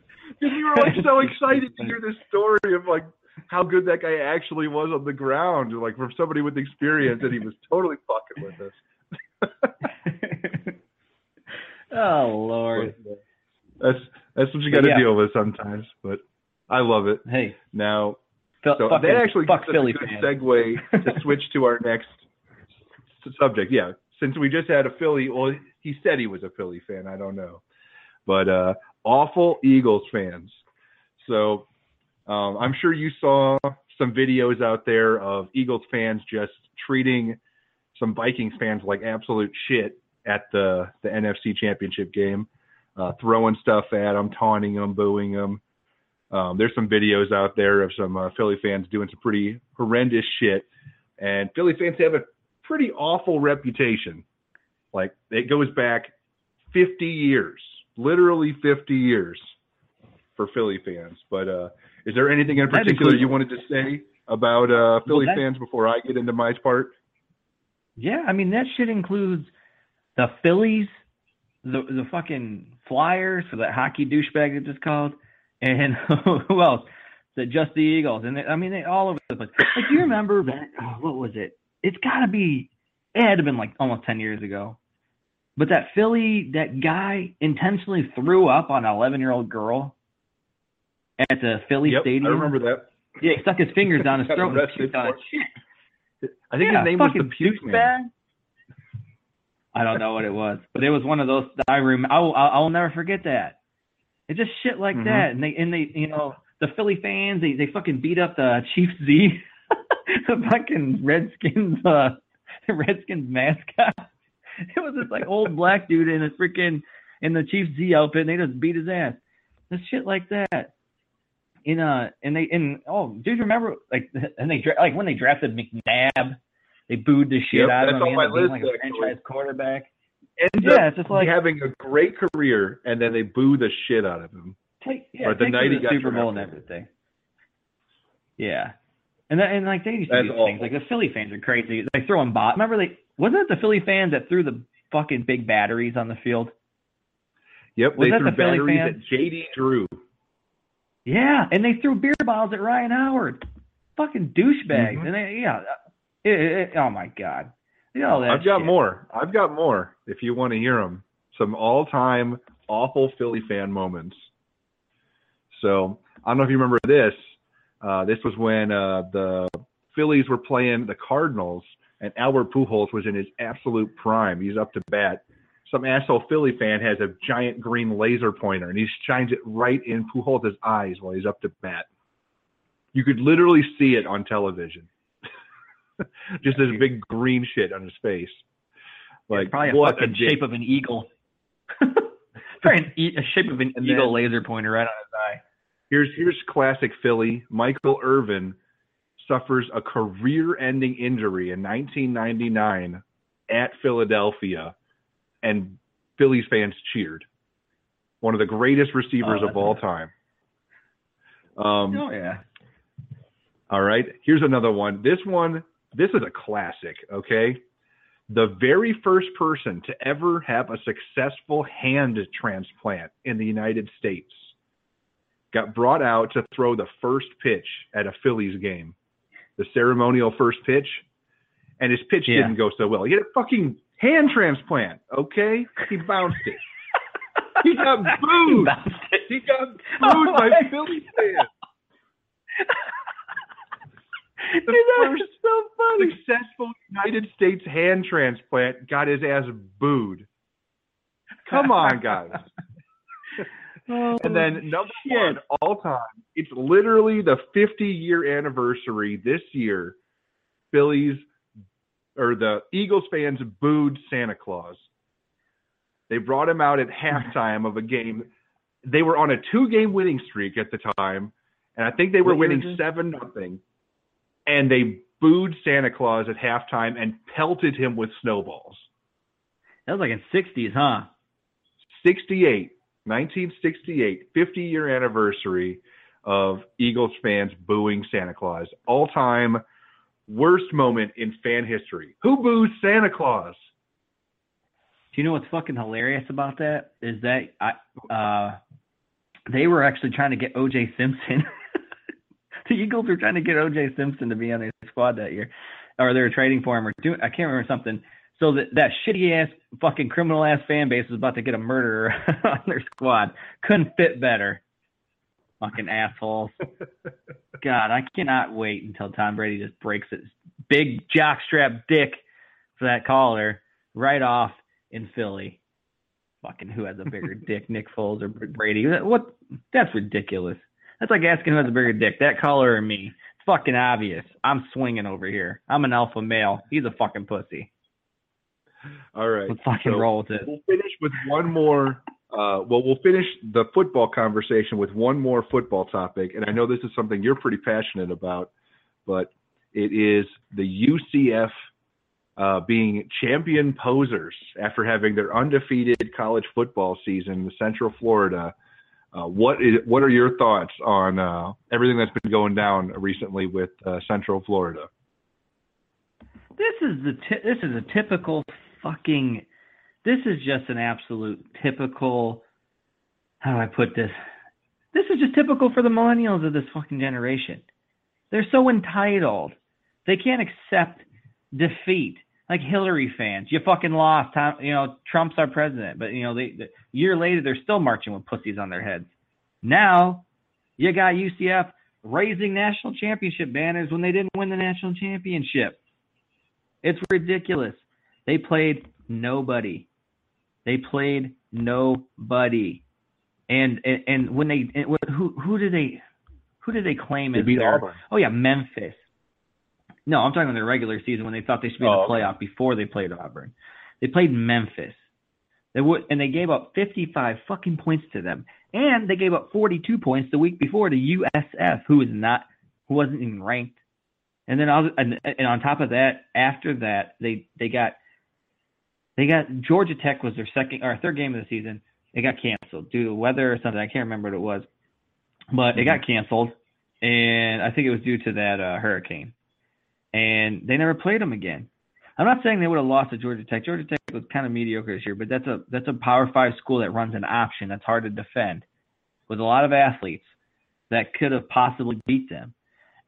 B: Because we were like so excited to hear this story of like how good that guy actually was on the ground, like from somebody with experience, and he was totally fucking with us.
C: oh Lord.
B: That's that's what you got to
C: Yeah.
B: deal with sometimes, but I love it.
C: Hey,
B: Now,
C: Phil,
B: so
C: fuck,
B: that actually
C: fuck Philly
B: a good
C: fans.
B: segue to switch to our next subject. Yeah, since we just had a Philly, well, he said he was a Philly fan. I don't know, but uh, awful Eagles fans. So um, I'm sure you saw some videos out there of Eagles fans just treating some Vikings fans like absolute shit at the the NFC Championship game, uh, throwing stuff at them, taunting them, booing them. Um, there's some videos out there of some uh, Philly fans doing some pretty horrendous shit, and Philly fans have a pretty awful reputation. Like it goes back 50 years, literally 50 years for Philly fans. But uh, is there anything in particular you wanted to say about uh, Philly
C: that-
B: fans before I get into my part?
C: Yeah, I mean that shit includes the Phillies, the the fucking Flyers, so that hockey douchebag that just called, and who else? The just the Eagles, and they, I mean they all over the place. Like, do you remember that? Oh, what was it? It's got to be. It had to been like almost ten years ago. But that Philly, that guy intentionally threw up on an eleven-year-old girl at the Philly
B: Yep,
C: stadium.
B: I remember that.
C: Yeah, he stuck his fingers down his throat and puked on shit.
B: I think
C: Yeah,
B: his name was the Puke Man.
C: I don't know what it was, but it was one of those. I rem. I will, I will never forget that. It's just shit like
B: Mhm.
C: that, and they and they you know the Philly fans they they fucking beat up the Chief Zee, the fucking Redskins uh Redskins mascot. It was this like old black dude in a freaking in the Chief Zee outfit, and they just beat his ass. Just shit like that. In uh, and they and oh, do you remember like and they dra- like when they drafted McNabb, they booed the shit
B: Yep,
C: out of
B: that's
C: him.
B: on
C: He
B: my list,
C: like a franchise quarterback.
B: Ends
C: Yeah, it's just like
B: having a great career, and then they boo the shit out of him.
C: take yeah,
B: Or the night
C: him
B: he
C: to
B: got
C: Super Bowl and everything. Yeah, and that, and like they used to
B: That's
C: do
B: awful.
C: things like the Philly fans are crazy. They throw them bot. Remember they wasn't it the Philly fans that threw the fucking big batteries on the field?
B: Yep,
C: Was
B: they
C: that
B: threw
C: the Philly
B: batteries
C: fans?
B: at JD Drew.
C: Yeah, and they threw beer bottles at Ryan Howard. Fucking douchebags.
B: Mhm.
C: And they, yeah, it, it, oh my god. You know
B: I've got
C: shit.
B: more. I've got more. If you want to hear them, some all-time awful Philly fan moments. So I don't know if you remember this. Uh, this was when uh, the Phillies were playing the Cardinals, and Albert Pujols was in his absolute prime. He's up to bat. Some asshole Philly fan has a giant green laser pointer, and he shines it right in Pujols' eyes while he's up to bat. You could literally see it on television. Just this big green shit on his face. Like
C: probably a
B: what
C: fucking
B: dick.
C: shape of an eagle. probably e- a shape of an
B: And
C: eagle
B: then-
C: laser pointer right on his eye.
B: Here's here's classic Philly. Michael Irvin suffers a career-ending injury in 1999 at Philadelphia, and Phillies fans cheered. One of the greatest receivers
C: Oh,
B: of all time. Um,
C: oh yeah.
B: All right. Here's another one. This one, this is a classic, okay? The very first person to ever have a successful hand transplant in the United States got brought out to throw the first pitch at a Phillies game, the ceremonial first pitch. and his pitch
C: Yeah.
B: didn't go so well. He had a fucking hand transplant. Okay, he bounced it. He got booed.
C: It.
B: He got booed
C: Oh
B: by Philly fans.
C: Is
B: first
C: funny.
B: Successful United States hand transplant got his ass booed. Come on, guys. And then number one all time, it's literally the 50 year anniversary this year. Phillies or the Eagles fans booed Santa Claus. They brought him out at halftime of a game. They were on a two game winning streak at the time, and I think they were winning seven nothing. And they booed Santa Claus at halftime and pelted him with snowballs.
C: That was like in '60s, huh?
B: 68, 1968, 50 year anniversary of Eagles fans booing Santa Claus. All time worst moment in fan history. Who boos Santa Claus?
C: Do you know what's fucking hilarious about that? Is that I uh they were actually trying to get OJ Simpson. the Eagles were trying to get OJ Simpson to be on their squad that year. Or they were trading for him or doing I can't remember something. So that that shitty ass fucking criminal ass fan base was about to get a murderer on their squad. Couldn't fit better. Fucking assholes. God, I cannot wait until Tom Brady just breaks his big jockstrap dick for that collar right off in Philly. Fucking who has a bigger dick, Nick Foles or Brady? What? That's ridiculous. That's like asking who has a bigger dick, that collar or me. Fucking obvious. I'm swinging over here. I'm an alpha male. He's a fucking pussy.
B: All right.
C: Let's fucking
B: so
C: roll with it.
B: We'll finish with one more. Uh, well, we'll finish the football conversation with one more football topic, and I know this is something you're pretty passionate about, but it is the UCF uh, being champion posers after having their undefeated college football season in Central Florida. Uh, what is what are your thoughts on uh, everything that's been going down recently with uh, Central Florida?
C: This is the ti- this is a typical fucking. This is just an absolute typical. How do I put this? This is just typical for the millennials of this fucking generation. They're so entitled. They can't accept defeat. Like Hillary fans, you fucking lost. Tom, you know Trump's our president, but you know they, the year later they're still marching with pussies on their heads. Now, you got UCF raising national championship banners when they didn't win the national championship. It's ridiculous. They played nobody. They played nobody. And and, and when they and who who did they who did they claim
B: They
C: as their
B: Auburn.
C: Oh yeah, Memphis. No, I'm talking about their regular season when they thought they should be
B: Oh,
C: in the
B: okay.
C: playoff before they played Auburn. They played Memphis. They would and they gave up 55 fucking points to them. And they gave up 42 points the week before to USF, who was not who wasn't even ranked. And then was, and, and on top of that, after that, they they got they got Georgia Tech was their second or third game of the season. It got canceled due to weather or something. I can't remember what it was, but it got canceled, and I think it was due to that uh, hurricane. And they never played them again. I'm not saying they would have lost to Georgia Tech. Georgia Tech was kind of mediocre this year, but that's a that's a Power Five school that runs an option that's hard to defend, with a lot of athletes that could have possibly beat them.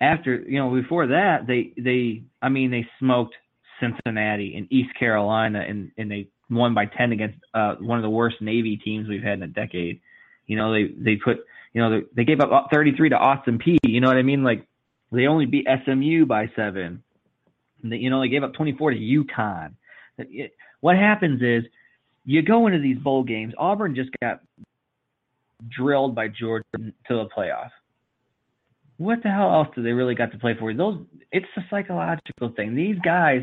C: After you know, before that, they they I mean they smoked Cincinnati and East Carolina, and and they won by ten against uh, one of the worst Navy teams we've had in a decade. You know, they they put you know they, they gave up 33 to Austin Peay. You know what I mean? Like they only beat SMU by seven. They, you know, they gave up 24 to UConn. What happens is you go into these bowl games. Auburn just got drilled by Georgia to the playoff. What the hell else do they really got to play for? Those it's a psychological thing. These guys,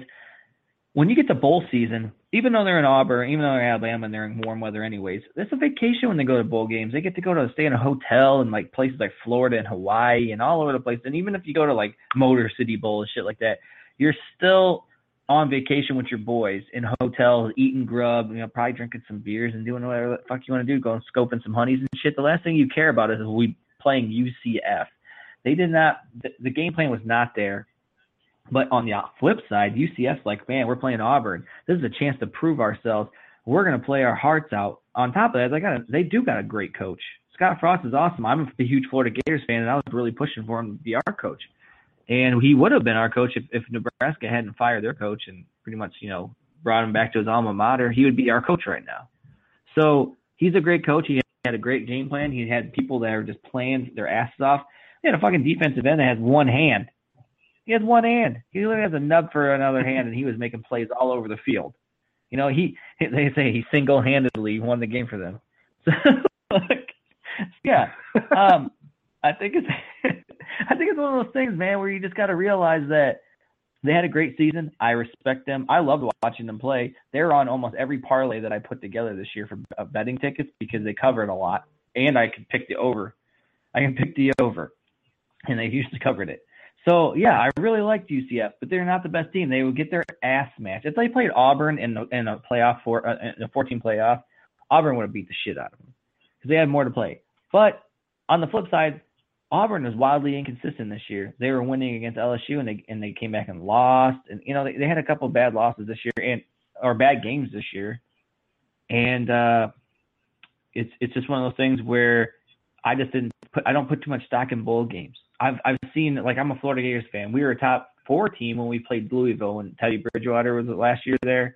C: when you get to bowl season, even though they're in Auburn, even though they're in Alabama and they're in warm weather anyways, it's a vacation when they go to bowl games. They get to go to stay in a hotel in like places like Florida and Hawaii and all over the place. And even if you go to like Motor City Bowl and shit like that, you're still on vacation with your boys in hotels, eating grub, you know, probably drinking some beers and doing whatever the fuck you want to do, going scoping some honeys and shit. The last thing you care about is we playing UCF. They did not. The, the game plan was not there. But on the flip side, UCF's like, man, we're playing Auburn. This is a chance to prove ourselves. We're gonna play our hearts out. On top of that, they got a, they do got a great coach. Scott Frost is awesome. I'm a huge Florida Gators fan, and I was really pushing for him to be our coach. and he would have been our coach if, if Nebraska hadn't fired their coach and pretty much you know brought him back to his alma mater. He would be our coach right now. So he's a great coach. He had a great game plan. He had people that are just playing their asses off. He had a fucking defensive end that has one hand. He had one hand. He literally has a nub for another hand, and he was making plays all over the field. You know, he they say he single handedly won the game for them. So, like, yeah, um, I think it's I think it's one of those things, man, where you just got to realize that they had a great season. I respect them. I loved watching them play. They're on almost every parlay that I put together this year for uh, betting tickets because they covered a lot, and I could pick the over. I can pick the over, and they usually covered it. So yeah, I really liked UCF, but they're not the best team. They would get their ass smashed if they played Auburn in the, in a playoff for uh, a 14 playoff. Auburn would have beat the shit out of them because they had more to play. But on the flip side, Auburn was wildly inconsistent this year. They were winning against LSU and they and they came back and lost. And you know they, they had a couple of bad losses this year and or bad games this year. And uh, it's it's just one of those things where I just didn't put I don't put too much stock in bowl games. I've I've seen like I'm a Florida Gators fan. We were a top four team when we played Louisville when Teddy Bridgewater was last year there,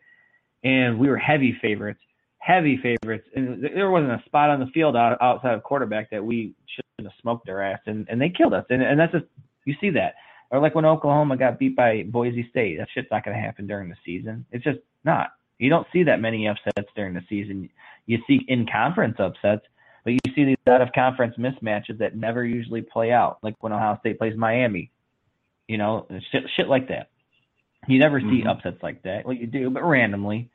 C: and we were heavy favorites heavy favorites, and there wasn't a spot on the field out, outside of quarterback that we shouldn't have smoked their ass, and and they killed us, and and that's just you see that, or like when Oklahoma got beat by Boise State, that shit's not going to happen during the season. It's just not. You don't see that many upsets during the season. You see in conference upsets, but you see these out of conference mismatches that never usually play out, like when Ohio State plays Miami, you know, shit, shit like that. You never see mm-hmm. upsets like that. Well, you do, but randomly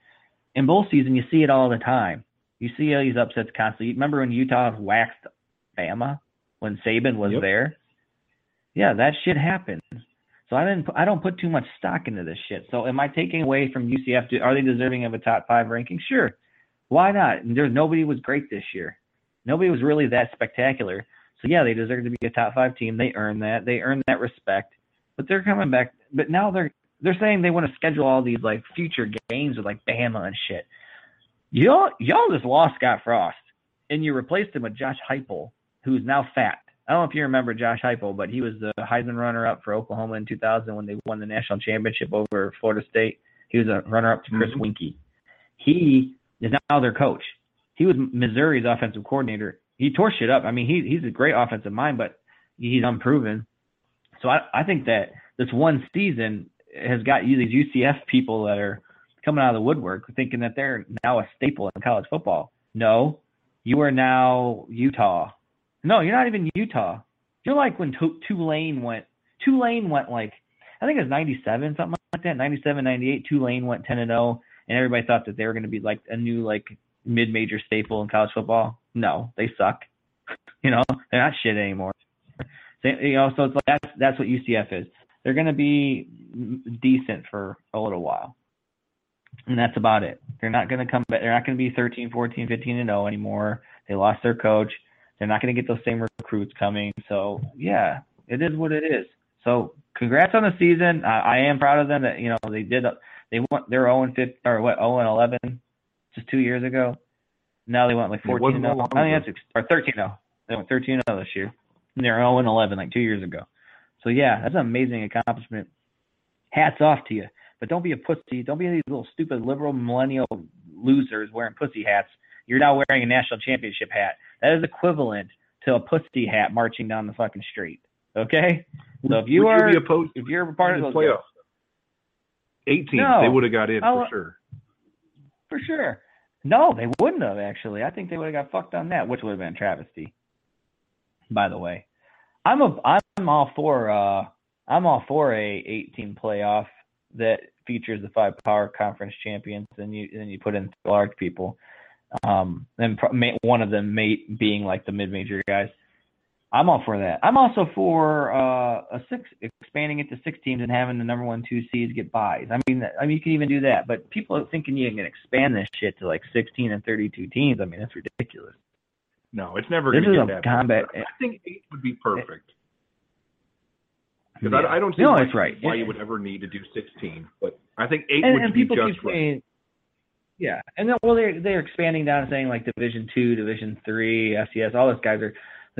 C: in bowl season, you see it all the time. You see all these upsets constantly. Remember when Utah waxed Bama when Saban was yep. there? Yeah, that shit happens. So I didn't. I don't put too much stock into this shit. So am I taking away from UCF? Are they deserving of a top five ranking? Sure. Why not? There's nobody was great this year. Nobody was really that spectacular. So yeah, they deserve to be a top five team. They earned that. They earned that respect. But they're coming back. But now they're they're saying they want to schedule all these like future games with like Bama and shit. Y'all y'all just lost Scott Frost and you replaced him with Josh Heupel, who's now fat. I don't know if you remember Josh Heupel, but he was the Heisman runner-up for Oklahoma in 2000 when they won the national championship over Florida State. He was a runner-up to Chris mm-hmm. Weinke. He is now their coach. He was Missouri's offensive coordinator. He tore shit up. I mean, he he's a great offensive mind, but he's unproven. So I I think that this one season has got you these UCF people that are coming out of the woodwork thinking that they're now a staple in college football. No, you are now Utah. No, you're not even Utah. You're like when Tulane went. Tulane went like I think it was 97 something like that. 97, 98. Tulane went 10 and 0, and everybody thought that they were going to be like a new like mid-major staple in college football. No, they suck. you know, they're not shit anymore. So, you know, so it's like that's that's what UCF is they're going to be decent for a little while. And that's about it. They're not going to come back. They're not going to be 13, 14, 15 and 0 anymore. They lost their coach. They're not going to get those same recruits coming. So, yeah, it is what it is. So, congrats on the season. I, I am proud of them that, you know, they did, they went, they're 0 and 5, or what, 0 and 11 just two years ago. Now they went like 14 0. I think that's, or 13 0. They went 13 0 this year. And they're 0 and 11 like two years ago. So yeah, that's an amazing accomplishment. Hats off to you. But don't be a pussy. Don't be these little stupid liberal millennial losers wearing pussy hats. You're now wearing a national championship hat. That is equivalent to a pussy hat marching down the fucking street. Okay? So if you
B: would
C: are
B: you opposed
C: if you're a part of those
B: playoffs, eight teams,
C: no,
B: they would have got in
C: I'll,
B: for sure.
C: For sure. No, they wouldn't have actually. I think they would have got fucked on that, which would have been travesty. By the way. I'm a I'm all for uh I'm all for a 18 playoff that features the five power conference champions and you and you put in large people. Um and one of them may being like the mid major guys. I'm all for that. I'm also for uh, a six expanding it to six teams and having the number one, two seeds get buys. I mean, I mean, you can even do that. But people are thinking you can expand this shit to like 16 and 32 teams. I mean, that's ridiculous.
B: No, it's never going to
C: get
B: that.
C: Combat.
B: I think eight would be perfect. Because yeah. I, I, don't see
C: no,
B: why,
C: right.
B: why you would ever need to do 16, but I think eight
C: and,
B: would
C: and
B: be
C: people
B: just
C: keep
B: right.
C: saying, yeah, and then well they're they're expanding down and saying like Division two, Division three, FCS. All those guys are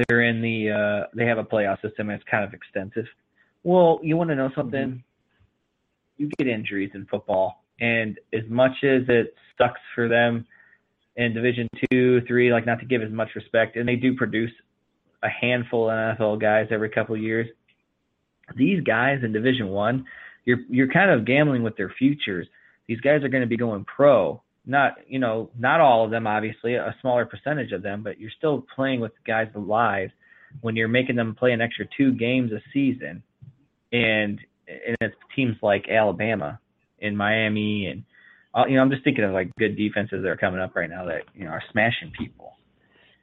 C: they're in the uh they have a playoff system and it's kind of extensive. Well, you want to know something? You get injuries in football, and as much as it sucks for them in Division Two, Three, like not to give as much respect, and they do produce a handful of NFL guys every couple of years. These guys in Division One, you're you're kind of gambling with their futures. These guys are going to be going pro. Not you know not all of them, obviously, a smaller percentage of them, but you're still playing with guys alive when you're making them play an extra two games a season, and and it's teams like Alabama and Miami and uh, you know I'm just thinking of like good defenses that are coming up right now that you know are smashing people,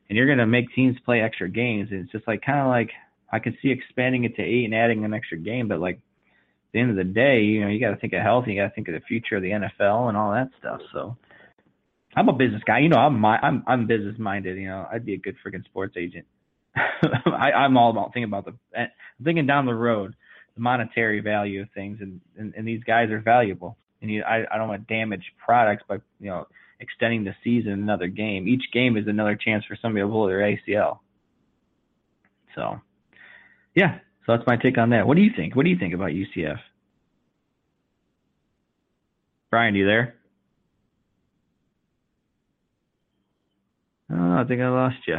C: and you're gonna make teams play extra games, and it's just like kind of like I can see expanding it to eight and adding an extra game, but like at the end of the day, you know you got to think of health, you got to think of the future of the NFL and all that stuff. So. I'm a business guy, you know. I'm my, I'm I'm business minded. You know, I'd be a good freaking sports agent. I, I'm all about thinking about the I'm thinking down the road, the monetary value of things, and and, and these guys are valuable. And you, I I don't want to damage products by you know extending the season another game. Each game is another chance for somebody to pull their ACL. So, yeah. So that's my take on that. What do you think? What do you think about UCF? Brian, you there? Oh, I think I lost you.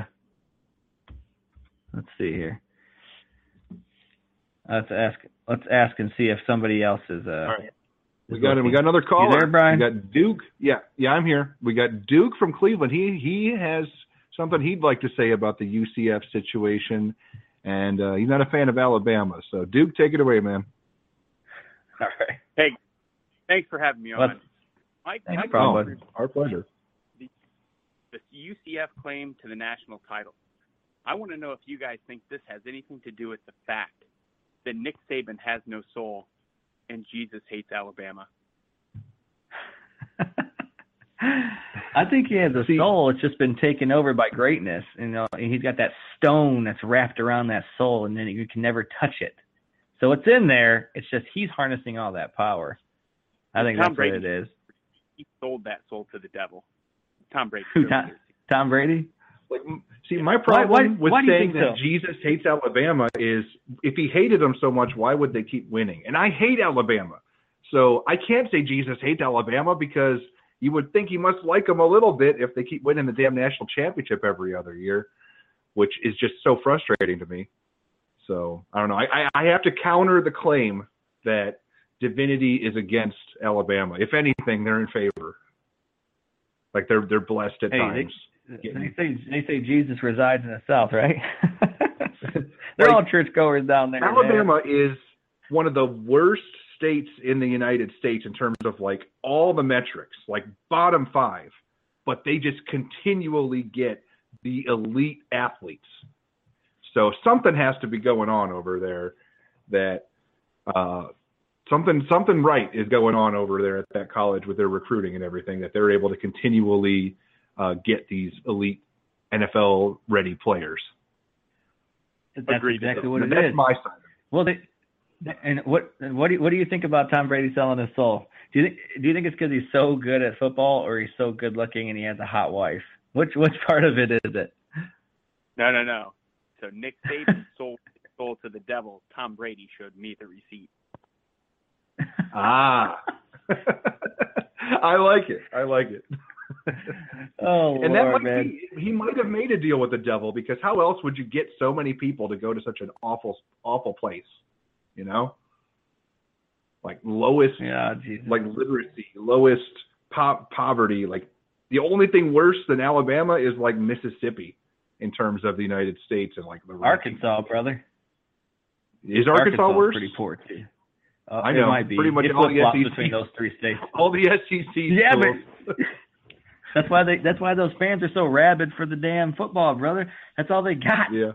C: Let's see here. Let's ask. Let's ask and see if somebody else is. Uh,
B: All right. We got we got another caller.
C: You there, Brian?
B: We got Duke. Yeah, yeah, I'm here. We got Duke from Cleveland. He he has something he'd like to say about the UCF situation, and uh, he's not a fan of Alabama. So Duke, take it away, man.
C: All right.
F: Hey, thanks for having me on.
C: Let's-
F: Mike,
C: Thanks,
F: Mike,
C: problem.
B: Oh, our pleasure.
F: The UCF claim to the national title. I want to know if you guys think this has anything to do with the fact that Nick Saban has no soul and Jesus hates Alabama.
C: I think he has a
B: See-
C: soul. It's just been taken over by greatness. You know, and he's got that stone that's wrapped around that soul, and then you can never touch it. So it's in there. It's just he's harnessing all that power. I think
F: Tom
C: that's what it is.
F: He sold that soul to the devil. Tom Brady.
C: Who, Tom, Tom Brady?
B: Like, see, my problem
C: why-
B: with
C: why do you
B: saying
C: think
B: that
C: so?
B: Jesus hates Alabama is if he hated them so much, why would they keep winning? And I hate Alabama, so I can't say Jesus hates Alabama because you would think he must like them a little bit if they keep winning the damn national championship every other year, which is just so frustrating to me. So I don't know. I, I, I have to counter the claim that divinity is against Alabama. If anything, they're in favor. Like they're they're blessed at
C: Hey,
B: times.
C: They say they say Jesus resides in the South, right? They're all churchgoers down there. man.
B: Alabama is one of the worst states in the United States in terms of like all the metrics, like bottom five, but they just continually get the elite athletes. So something has to be going on over there that uh, something something right is going on over there at that college with their recruiting and everything that they're able to continually uh, get these elite NFL ready players.
C: That's
F: Agreed.
C: exactly what it
B: That's
C: is.
B: my side.
C: Well, they, and what what do you, what do you think about Tom Brady selling his soul? Do you think do you think it's because he's so good at football, or he's so good looking and he has a hot wife? Which which part of it is it?
F: No, no, no. So Nick Saban sold his soul to the devil. Tom Brady showed me the receipt.
B: Ah. I like it. I like it.
C: oh
B: and that might
C: man.
B: be he might have made a deal with the devil because how else would you get so many people to go to such an awful awful place? You know? Like lowest
C: Yeah, Jesus.
B: like literacy, lowest po- poverty, like the only thing worse than Alabama is like Mississippi in terms of the United States and like the.
C: Arkansas, brother.
B: Is Arkansas
C: is
B: worse?
C: Pretty poor too. Uh,
B: I know,
C: It
B: pretty much
C: it
B: all the SEC.
C: between those three states.
B: All the SEC
C: Yeah,
B: schools.
C: That's why they. That's why those fans are so rabid for the damn football, brother. That's all they got.
B: yeah.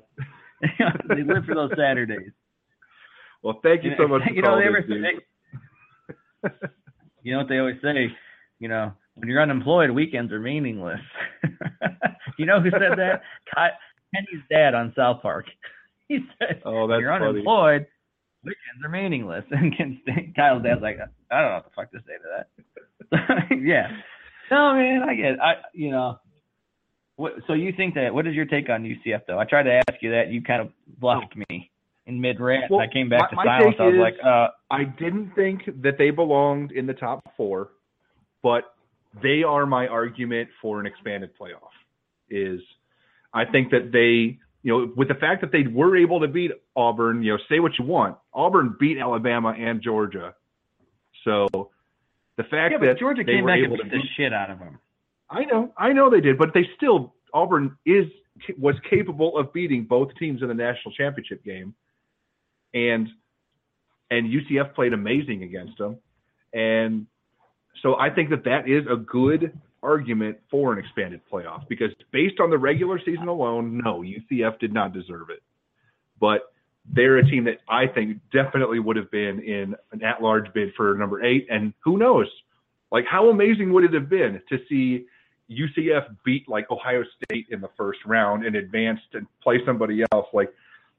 C: they live for those Saturdays.
B: Well, thank you so much.
C: You know, they ever, they, you know what they always say. You know, when you're unemployed, weekends are meaningless. you know who said that? Kenny's dad on South Park. He said,
B: Oh, that's
C: "You're
B: funny.
C: unemployed, weekends are meaningless." And Kyle's dad's like, "I don't know what the fuck to say to that." yeah. No, man, I get. It. I, you know. What, so you think that? What is your take on UCF though? I tried to ask you that. You kind of bluffed me in mid rant.
B: Well,
C: I came back
B: my-
C: to silence. I was
B: is-
C: like, uh,
B: I didn't think that they belonged in the top four, but they are my argument for an expanded playoff. Is I think that they, you know, with the fact that they were able to beat Auburn, you know, say what you want, Auburn beat Alabama and Georgia. So the fact
C: yeah,
B: that
C: Georgia
B: they
C: came
B: were
C: back
B: able
C: and
B: to
C: beat the shit out of them.
B: I know, I know they did, but they still Auburn is was capable of beating both teams in the national championship game, and and UCF played amazing against them, and so I think that that is a good argument for an expanded playoff because based on the regular season alone, no, UCF did not deserve it, but they're a team that I think definitely would have been in an at-large bid for number eight, and who knows, like how amazing would it have been to see UCF beat like Ohio State in the first round and advanced and play somebody else? Like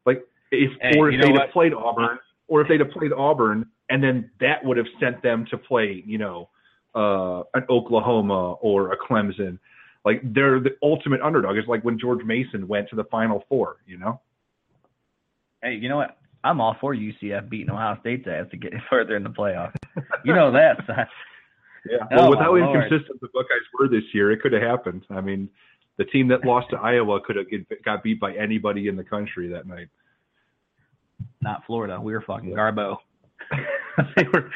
B: like if or if they'd
C: what?
B: have played Auburn or if they'd have played Auburn and then that would have sent them to play, you know, uh an Oklahoma or a Clemson. Like they're the ultimate underdog. It's like when George Mason went to the final four, you know?
C: Hey, you know what? I'm all for UCF beating Ohio State's ass to get further in the playoffs. You know that.
B: Yeah.
C: Oh,
B: Well, with
C: my
B: how
C: Lord.
B: inconsistent the Buckeyes were this year, it could have happened. I mean, the team that lost to Iowa could have get, got beat by anybody in the country that night.
C: Not Florida. We were fucking Garbo.
B: They were-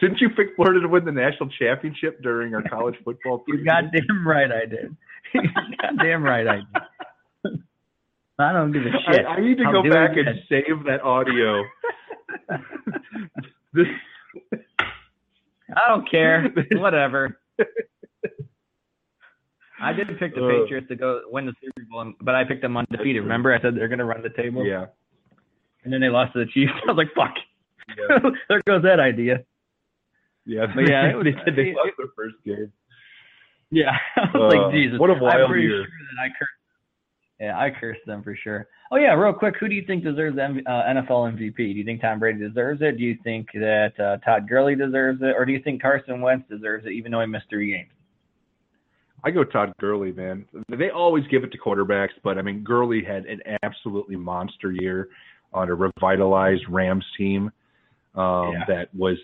B: Didn't you pick Florida to win the national championship during our college football?
C: You goddamn right I did. Goddamn right I did. I don't give a shit.
B: I, I need to
C: I'm
B: go back and save that audio. this,
C: I don't care. Whatever. I did pick the
B: Uh.
C: Patriots to go win the Super Bowl, but I picked them undefeated. Remember, I said they're going to run the table,
B: yeah,
C: and then they lost to the Chiefs. I was like, "Fuck."
B: Yeah,
C: there goes that idea.
B: yeah.
C: But yeah,
B: they said they lost their first game.
C: Yeah, I was
B: Uh,
C: like, Jesus.
B: what a
C: I'm
B: wild
C: pretty
B: year.
C: sure that I cursed. Yeah, I cursed them for sure. Oh yeah, real quick, who do you think deserves M- uh, NFL MVP? Do you think Tom Brady deserves it? Do you think that uh, Todd Gurley deserves it, or do you think Carson Wentz deserves it, even though he missed three games?
B: I go Todd Gurley, man. They always give it to quarterbacks, but I mean, Gurley had an absolutely monster year on a revitalized Rams team um,
C: Yeah.
B: that was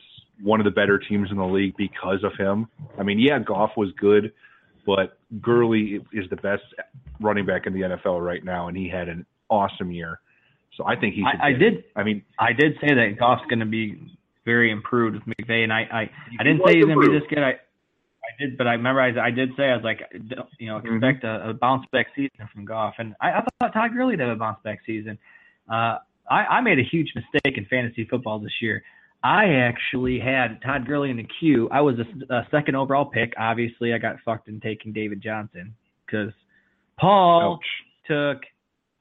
B: one of the better teams in the league because of him. I mean, yeah, Goff was good, but Gurley is the best running back in the NFL right now, and he had an awesome year. So I think he. should
C: I, I did.
B: I mean,
C: I did say that Goff's going to be very improved with McVay, and I, I, I didn't say he's going to be this good. I, I did, but I remember I, I did say I was like, you know,
B: Mm-hmm.
C: expect a, a bounce back season from Goff, and I, I thought Todd Gurley would have a bounce back season. Uh, I, I made a huge mistake in fantasy football this year. I actually had Todd Gurley in the queue. I was a, a second overall pick. Obviously, I got fucked in taking David Johnson because Paul
B: ouch.
C: took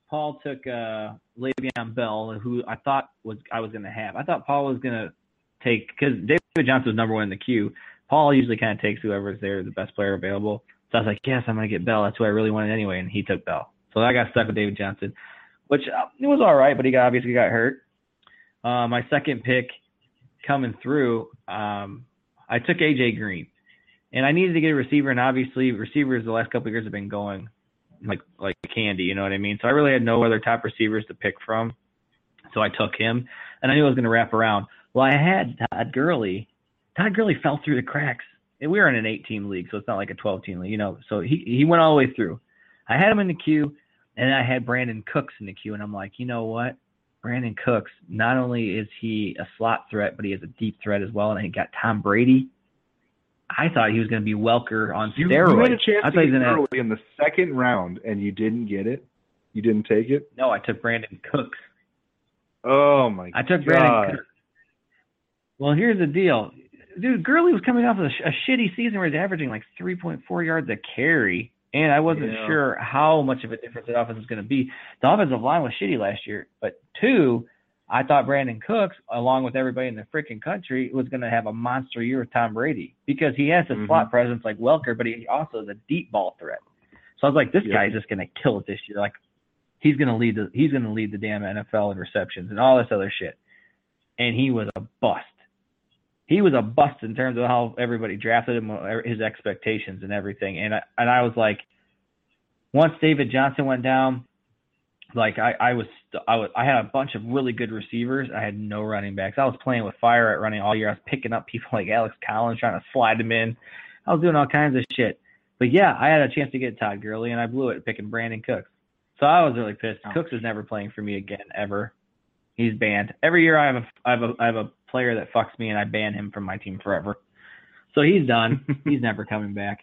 C: Paul took uh Le'Veon Bell, who I thought was I was gonna have. I thought Paul was gonna take because David Johnson was number one in the queue. Paul usually kind of takes whoever's there, the best player available. So I was like, yes, I'm gonna get Bell. That's who I really wanted anyway, and he took Bell. So I got stuck with David Johnson, which uh, it was all right, but he got, obviously got hurt. Uh, my second pick coming through, um, I took AJ Green, and I needed to get a receiver, and obviously receivers the last couple of years have been going like like candy, you know what I mean? So I really had no other top receivers to pick from. So I took him and I knew I was gonna wrap around. Well I had Todd Gurley. Todd Gurley fell through the cracks. And we were in an eight team league, so it's not like a twelve team league, you know. So he he went all the way through. I had him in the queue and I had Brandin Cooks in the queue and I'm like, you know what? Brandin Cooks, not only is he a slot threat, but he is a deep threat as well. And I got Tom Brady. I thought he was going to be Welker on
B: You,
C: steroids.
B: you had a chance
C: I
B: to
C: thought he
B: get
C: gonna,
B: Gurley in the second round, and you didn't get it. You didn't take it.
C: No, I took Brandin Cooks.
B: Oh my!
C: God I took
B: God.
C: Brandin Cooks. Well, here's the deal, dude. Gurley was coming off of a, sh- a shitty season where he's averaging like 3.4 yards a carry, and I wasn't
B: Yeah.
C: sure how much of a difference the offense was going to be. The offensive line was shitty last year, but two, I thought Brandin Cooks, along with everybody in the freaking country, was going to have a monster year with Tom Brady because he has a
B: Mhm.
C: slot presence like Welker, but he also is a deep ball threat. So I was like, this
B: Yeah.
C: guy's just going to kill it this year. Like he's going to lead the he's going to lead the damn NFL in receptions and all this other shit. And he was a bust. He was a bust in terms of how everybody drafted him, uh, his expectations and everything. And I, and I was like, once David Johnson went down, like I, I was I was I had a bunch of really good receivers. I had no running backs. I was playing with fire at running all year. I was picking up people like Alex Collins, trying to slide them in. I was doing all kinds of shit. But yeah, I had a chance to get Todd Gurley, and I blew it picking Brandin Cooks. So I was really pissed.
B: Oh.
C: Cooks is never playing for me again ever. He's banned. Every year I have a I have a I have a player that fucks me, and I ban him from my team forever. So he's done. he's never coming back.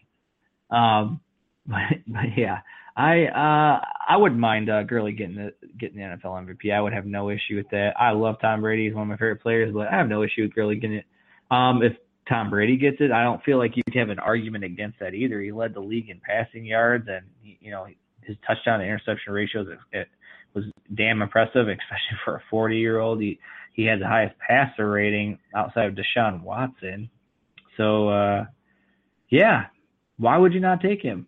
C: Um, but, but yeah, I uh I wouldn't mind uh, Gurley getting the getting the NFL MVP. I would have no issue with that. I love Tom Brady; he's one of my favorite players, but I have no issue with Gurley getting it. Um, if Tom Brady gets it, I don't feel like you could have an argument against that either. He led the league in passing yards, and he, you know his touchdown to interception ratios it, it was damn impressive, especially for a 40 year old. He he had the highest passer rating outside of Deshaun Watson. So uh, yeah, why would you not take him?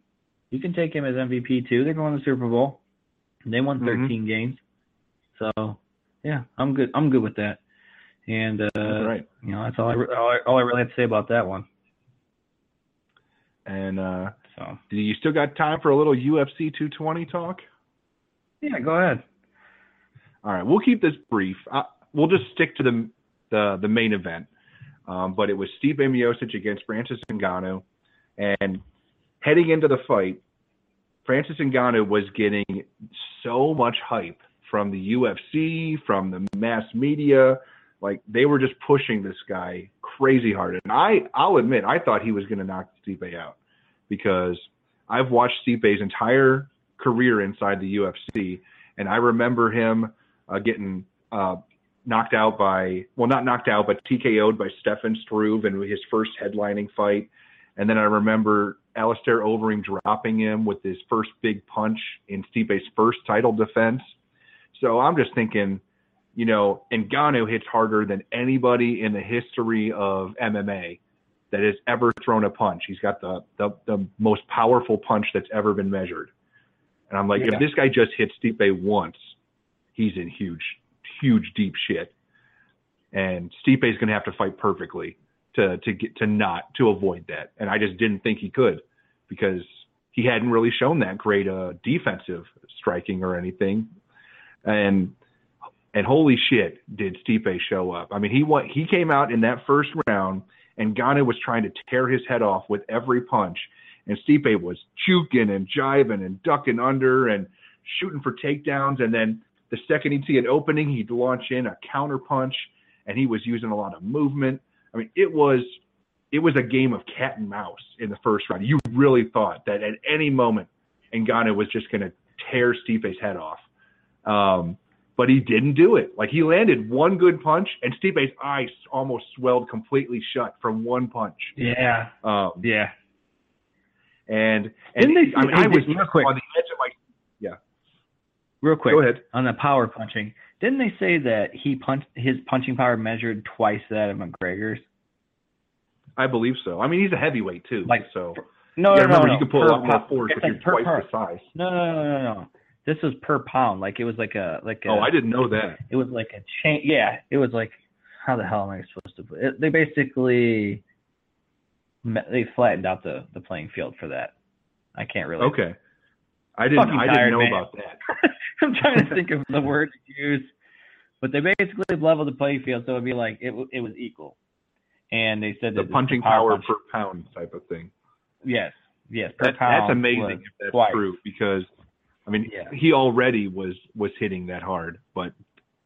C: You can take him as MVP too. They're going to the Super Bowl. They won
B: Mhm.
C: 13 games. So yeah, I'm good. I'm good with that. And uh,
B: right.
C: you know, that's all I, all I all I really have to say about that one.
B: And uh,
C: So
B: do you still got time for a little UFC 220 talk?
C: Yeah, go ahead.
B: All right, we'll keep this brief. Uh, we'll just stick to the the, the main event. Um, but it was Stipe Miocic against Francis Ngannou, and heading into the fight, Francis Ngannou was getting so much hype from the UFC, from the mass media. Like they were just pushing this guy crazy hard, and I I'll admit I thought he was going to knock Stipe out because I've watched Stipe's entire career inside the UFC, and I remember him uh, getting uh, knocked out by, well, not knocked out, but TKO'd by Stefan Struve in his first headlining fight. And then I remember Alistair Overeem dropping him with his first big punch in Stipe's first title defense. So I'm just thinking, you know, Ngannou hits harder than anybody in the history of MMA that has ever thrown a punch. He's got the the, the most powerful punch that's ever been measured. And I'm like,
C: Yeah.
B: if this guy just hits Stipe once, he's in huge, huge deep shit. And Stipe's going to have to fight perfectly to to get to not to avoid that. And I just didn't think he could because he hadn't really shown that great uh, defensive striking or anything. And and holy shit, did Stipe show up? I mean, he went, he came out in that first round, and Ngannou was trying to tear his head off with every punch, and Stipe was juking and jiving and ducking under and shooting for takedowns, and then the second he'd see an opening, he'd launch in a counter punch, and he was using a lot of movement. I mean, it was it was a game of cat and mouse in the first round. You really thought that at any moment, Ngannou was just going to tear Stipe's head off. Um, but he didn't do it. Like he landed one good punch, and Stipe's eyes almost swelled completely shut from one punch.
C: Yeah,
B: Um,
C: yeah.
B: And and
C: Didn't they-
B: I mean, I was
C: real quick.
B: on the edge of my. Yeah.
C: Real quick
B: Go ahead.
C: on the power punching. Didn't they say that he punched his punching power measured twice that of McGregor's?
B: I believe so. I mean, he's a heavyweight too.
C: Like,
B: so
C: No, no,
B: remember
C: no,
B: you
C: no.
B: can pull a
C: Per
B: lot more force if you're
C: per
B: twice
C: pound.
B: the size.
C: No, no, no, no, no. This was per pound. Like it was like a like a.
B: Oh, I didn't know that.
C: It was like a chain. Yeah, it was like how the hell am I supposed to put it? They basically they flattened out the the playing field for that. I can't really.
B: Okay. I didn't. I didn't
C: tired,
B: know
C: man.
B: about that.
C: I'm trying to think of the word to use, but they basically leveled the playing field so it'd be like it it was equal. And they said
B: The punching power
C: punch-
B: per pound type of thing.
C: yes, yes, per
B: That,
C: pound
B: that's amazing if that's
C: twice.
B: true because I mean
C: Yeah.
B: he already was was hitting that hard, but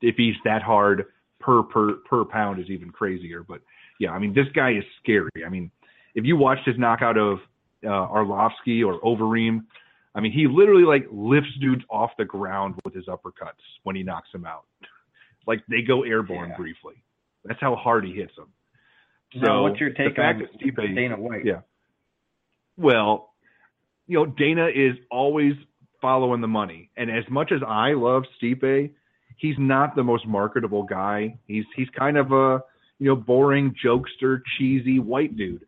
B: if he's that hard per per per pound is even crazier. But yeah, I mean this guy is scary. I mean, if you watched his knockout of uh, Arlovsky or Overeem, I mean he literally like lifts dudes off the ground with his uppercuts when he knocks them out. Like they go airborne
C: Yeah.
B: briefly. That's how hard he hits them.
C: Now, what's your take on
B: Stipe-
C: Dana White?
B: Yeah. Well, you know, Dana is always following the money. And as much as I love Stipe, he's not the most marketable guy. He's he's kind of a, you know, boring jokester, cheesy white dude.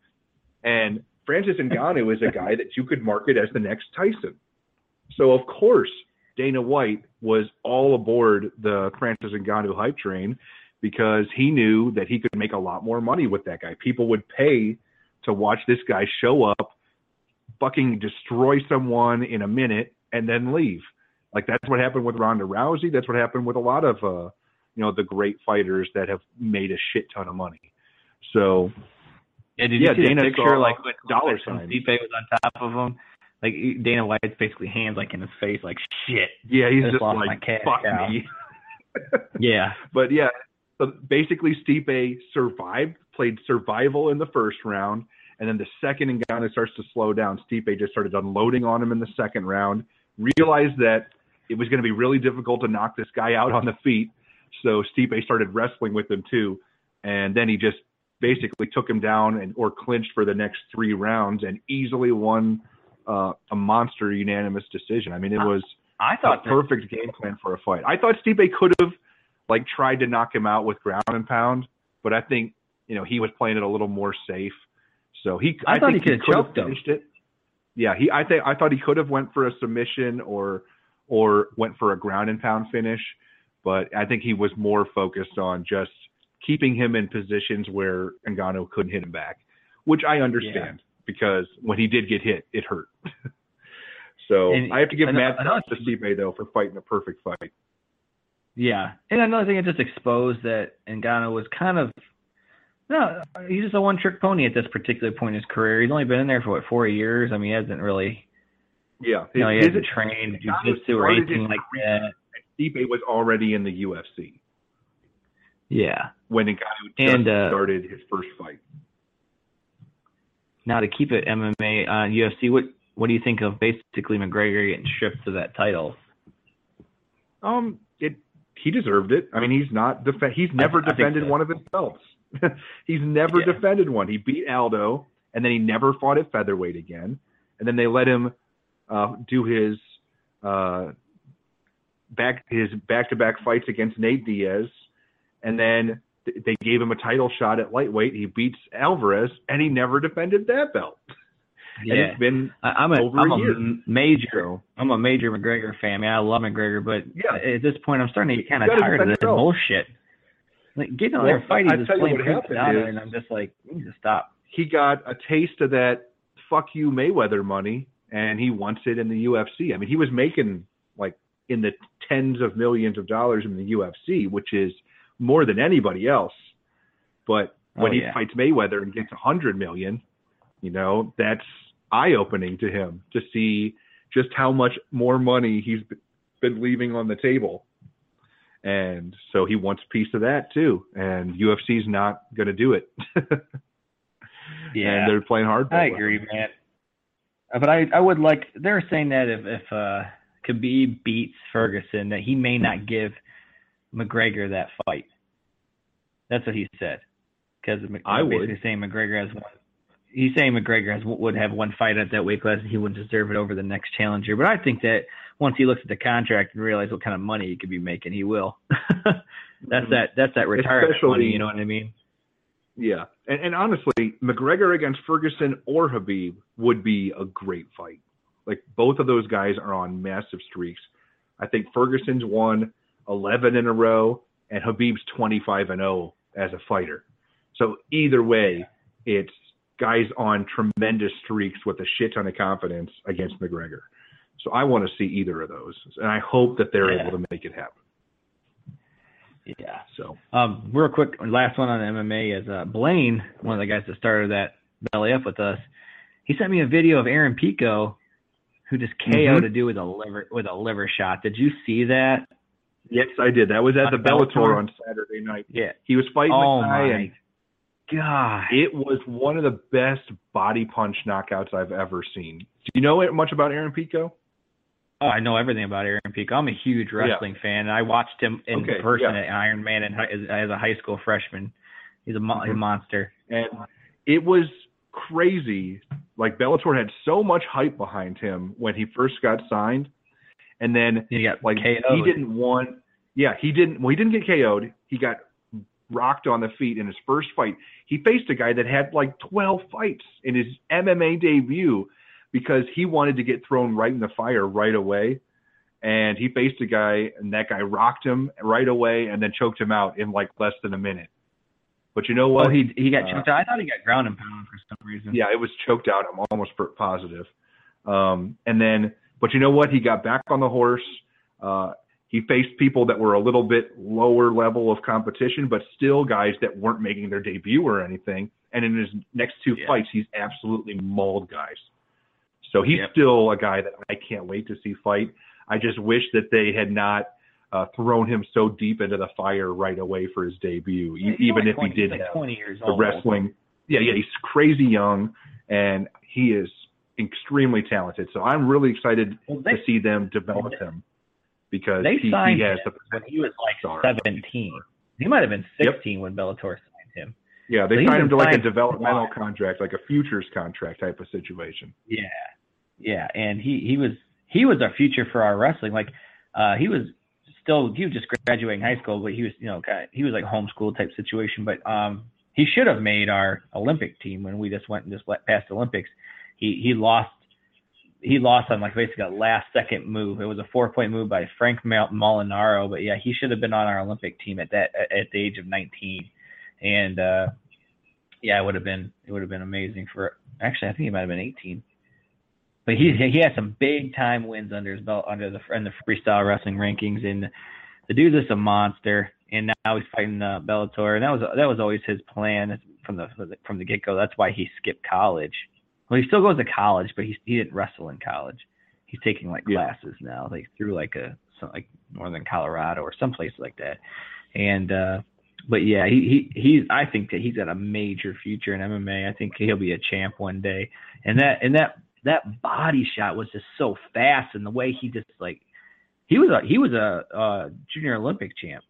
B: And Francis Ngannou is a guy that you could market as the next Tyson. So of course, Dana White was all aboard the Francis Ngannou hype train because he knew that he could make a lot more money with that guy. People would pay to watch this guy show up, fucking destroy someone in a minute, and then leave. Like that's what happened with Ronda Rousey. That's what happened with a lot of uh, you know the great fighters that have made a shit ton of money. So
C: Yeah, did
B: Yeah,
C: see
B: Dana
C: the picture like when
B: dollar.
C: Stipe was on top of him? Like Dana White's basically hands like in his face, like shit.
B: yeah, he's
C: Just
B: just like fuck
C: cow."
B: me.
C: Yeah,
B: but yeah, so basically Stipe survived, played survival in the first round, and then the second and Ngannou starts to slow down. Stipe just started unloading on him in the second round. Realized that it was going to be really difficult to knock this guy out on the feet, so Stipe started wrestling with him too, and then he just basically took him down and or clinched for the next three rounds and easily won uh, a monster unanimous decision. I mean, it was
C: I thought that,
B: perfect game plan for a fight. I thought Stipe could have like tried to knock him out with ground and pound, but I think you know he was playing it a little more safe. So he,
C: I thought
B: think
C: he
B: could have
C: choked him.
B: finished it. Yeah, he. I think I thought he could have went for a submission or or went for a ground and pound finish, but I think he was more focused on just keeping him in positions where Ngannou couldn't hit him back, which I understand because when he did get hit, it hurt. so
C: And
B: I have to give Matt
C: another-
B: to Stipe though for fighting a perfect fight.
C: yeah. And another thing, it just exposed that Ngannou was kind of no, he's just a one-trick pony at this particular point in his career. He's only been in there for what four years. I mean, he hasn't really,
B: Yeah,
C: you know, he hasn't trained jiu-jitsu or anything like that.
B: Stipe was already in the UFC
C: Yeah.
B: when Ngannou just
C: And, uh,
B: started his first fight.
C: Now to keep it MMA on UFC, what what do you think of basically McGregor getting stripped of that title?
B: Um, it he deserved it. I mean, he's not def- he's never
C: I
B: defended
C: so.
B: one of his belts. he's never
C: Yeah.
B: defended one. He beat Aldo, and then he never fought at featherweight again. And then they let him uh, do his uh, back his back to back fights against Nate Diaz, and then th- they gave him a title shot at lightweight. He beats Alvarez, and he never defended that belt. And
C: Yeah,
B: it's been
C: I, I'm a
B: over
C: I'm
B: a
C: a major. I'm a major McGregor fan. Man, I love McGregor, but
B: Yeah.
C: at this point, I'm starting to get kind of tired of this
B: belt.
C: bullshit. Like getting on
B: Well,
C: there fighting
B: I you
C: playing
B: what
C: prima
B: happened
C: donna,
B: is-
C: and I'm just like, you need to stop.
B: he got a taste of that fuck you Mayweather money and he wants it in the UFC. I mean, he was making like in the tens of millions of dollars in the UFC, which is more than anybody else. But when
C: Oh,
B: he fights Mayweather and gets a hundred million, you know, that's eye opening to him to see just how much more money he's been leaving on the table. And so he wants a piece of that too. And UFC's not going to do it.
C: Yeah,
B: and they're playing hardball.
C: I agree, man. Uh, But I I would like they're saying that if if uh Khabib beats Ferguson, that he may not give McGregor that fight. That's what he said. Because
B: I would.
C: basically saying McGregor has one. He's saying McGregor has would have one fight at that weight class, and he wouldn't deserve it over the next challenger. But I think that once he looks at the contract and realizes what kind of money he could be making, he will. that's
B: Mhm.
C: that. That's that retirement
B: Especially-
C: money. You know what I mean?
B: Yeah, and, and honestly, McGregor against Ferguson or Khabib would be a great fight. Like both of those guys are on massive streaks. I think Ferguson's won 11 in a row, and Khabib's 25 and 0 as a fighter. So either way, it's guys on tremendous streaks with a shit ton of confidence against McGregor. So I want to see either of those, and I hope that they're
C: Yeah.
B: able to make it happen.
C: Yeah.
B: So
C: Um, real quick, last one on MMA is uh, Blaine, one of the guys that started that belly up with us. He sent me a video of Aaron Pico, who just KO'd
B: Mhm.
C: a dude with a liver with a liver shot. Did you see that?
B: Yes, I did. That was at the Bellator
C: Bellator?
B: on Saturday night.
C: Yeah.
B: He was fighting
C: Oh
B: the guy,
C: my
B: and
C: god.
B: it was one of the best body punch knockouts I've ever seen. Do you know much about Aaron Pico?
C: Oh, I know everything about Aaron Pico. I'm a huge wrestling fan, and I watched him in
B: Okay,
C: person
B: yeah.
C: at Iron Man as, as a high school freshman. He's a, mo- a
B: Mhm.
C: monster.
B: And it was crazy. Like Bellator had so much hype behind him when he first got signed, and then
C: He got
B: like
C: KO'd.
B: he didn't want. Yeah, he didn't. Well, he didn't get KO'd. He got rocked on the feet in his first fight. He faced a guy that had like 12 fights in his MMA debut because he wanted to get thrown right in the fire right away. And he faced a guy, and that guy rocked him right away and then choked him out in like less than a minute. But you know what?
C: Oh, he he got
B: Uh,
C: choked out. I thought he got ground and pound for some reason.
B: Yeah, it was choked out. I'm almost positive. Um, and then, but you know what? He got back on the horse, Uh, he faced people that were a little bit lower level of competition, but still guys that weren't making their debut or anything. And in his next two
C: Yeah.
B: fights, he's absolutely mauled guys. So he's
C: Yep.
B: still a guy that I can't wait to see fight. I just wish that they had not uh, thrown him so deep into the fire right away for his debut,
C: He's
B: even
C: only
B: if he did
C: like
B: have
C: 20
B: the
C: old.
B: wrestling. Yeah, yeah, he's crazy young, and he is extremely talented. So I'm really excited
C: Well,
B: to see them develop him because
C: they
B: he,
C: signed
B: he has
C: him
B: the
C: when he was like
B: star.
C: 17. He might have been
B: Yep.
C: 16 when Bellator signed him.
B: Yeah, they
C: So
B: signed him to like a developmental contract, like a futures contract type of situation.
C: Yeah, yeah, and he he was he was our future for our wrestling. Like, uh, he was still he was just graduating high school, but he was you know kind of, he was like homeschool type situation. But um, he should have made our Olympic team when we just went and just past Olympics. He he lost he lost on like basically a last second move. It was a four point move by Frank Molinaro, but yeah, he should have been on our Olympic team at that at, the age of 19. And uh, yeah, it would have been it would have been amazing for. Actually, I think he might have been 18. But he he had some big time wins under his belt under the in the freestyle wrestling rankings, and the dude's just a monster. And now he's fighting uh, Bellator, and that was that was always his plan from the from the get go. That's why he skipped college. Well, he still goes to college, but he he didn't wrestle in college. He's taking like
B: Yeah.
C: classes now, like through like a some, like Northern Colorado or someplace like that. And uh but yeah, he he he's I think that he's got a major future in MMA. I think he'll be a champ one day. And that and that that body shot was just so fast, and the way he just like he was a he was a, uh junior Olympic champ.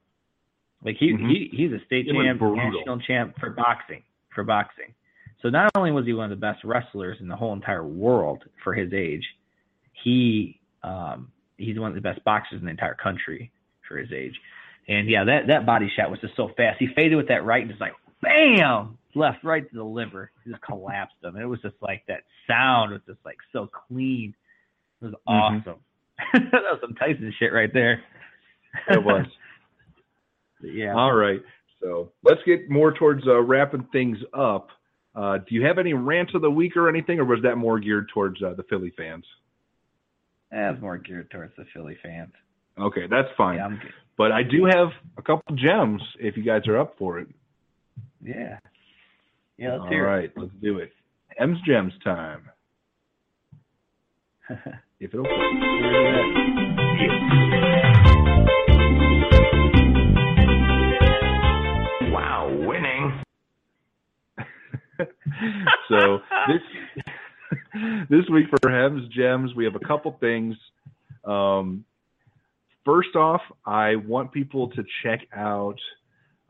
C: Like he
B: Mhm.
C: he he's a state
B: It
C: champ, national champ for boxing for boxing. So not only was he one of the best wrestlers in the whole entire world for his age, he um he's one of the best boxers in the entire country for his age. And yeah, that that body shot was just so fast. He faded with that right and just like bam, left right to the liver. He just collapsed him. It was just like that sound was just like so clean. It was
B: Mhm.
C: awesome. that was some Tyson shit right there.
B: It was.
C: yeah.
B: All right. So let's get more towards uh, wrapping things up. Uh, do you have any rants of the week or anything, or was that more geared towards uh, the Philly fans?
C: That's more geared towards the Philly fans.
B: Okay, that's fine.
C: Yeah.
B: But I do have a couple gems if you guys are up for it.
C: Yeah. Yeah, let's
B: All
C: hear
B: right, let's do it. Hemm's gems time. If it'll. so this this week for Hemm's Gems, we have a couple things. Um, first off, I want people to check out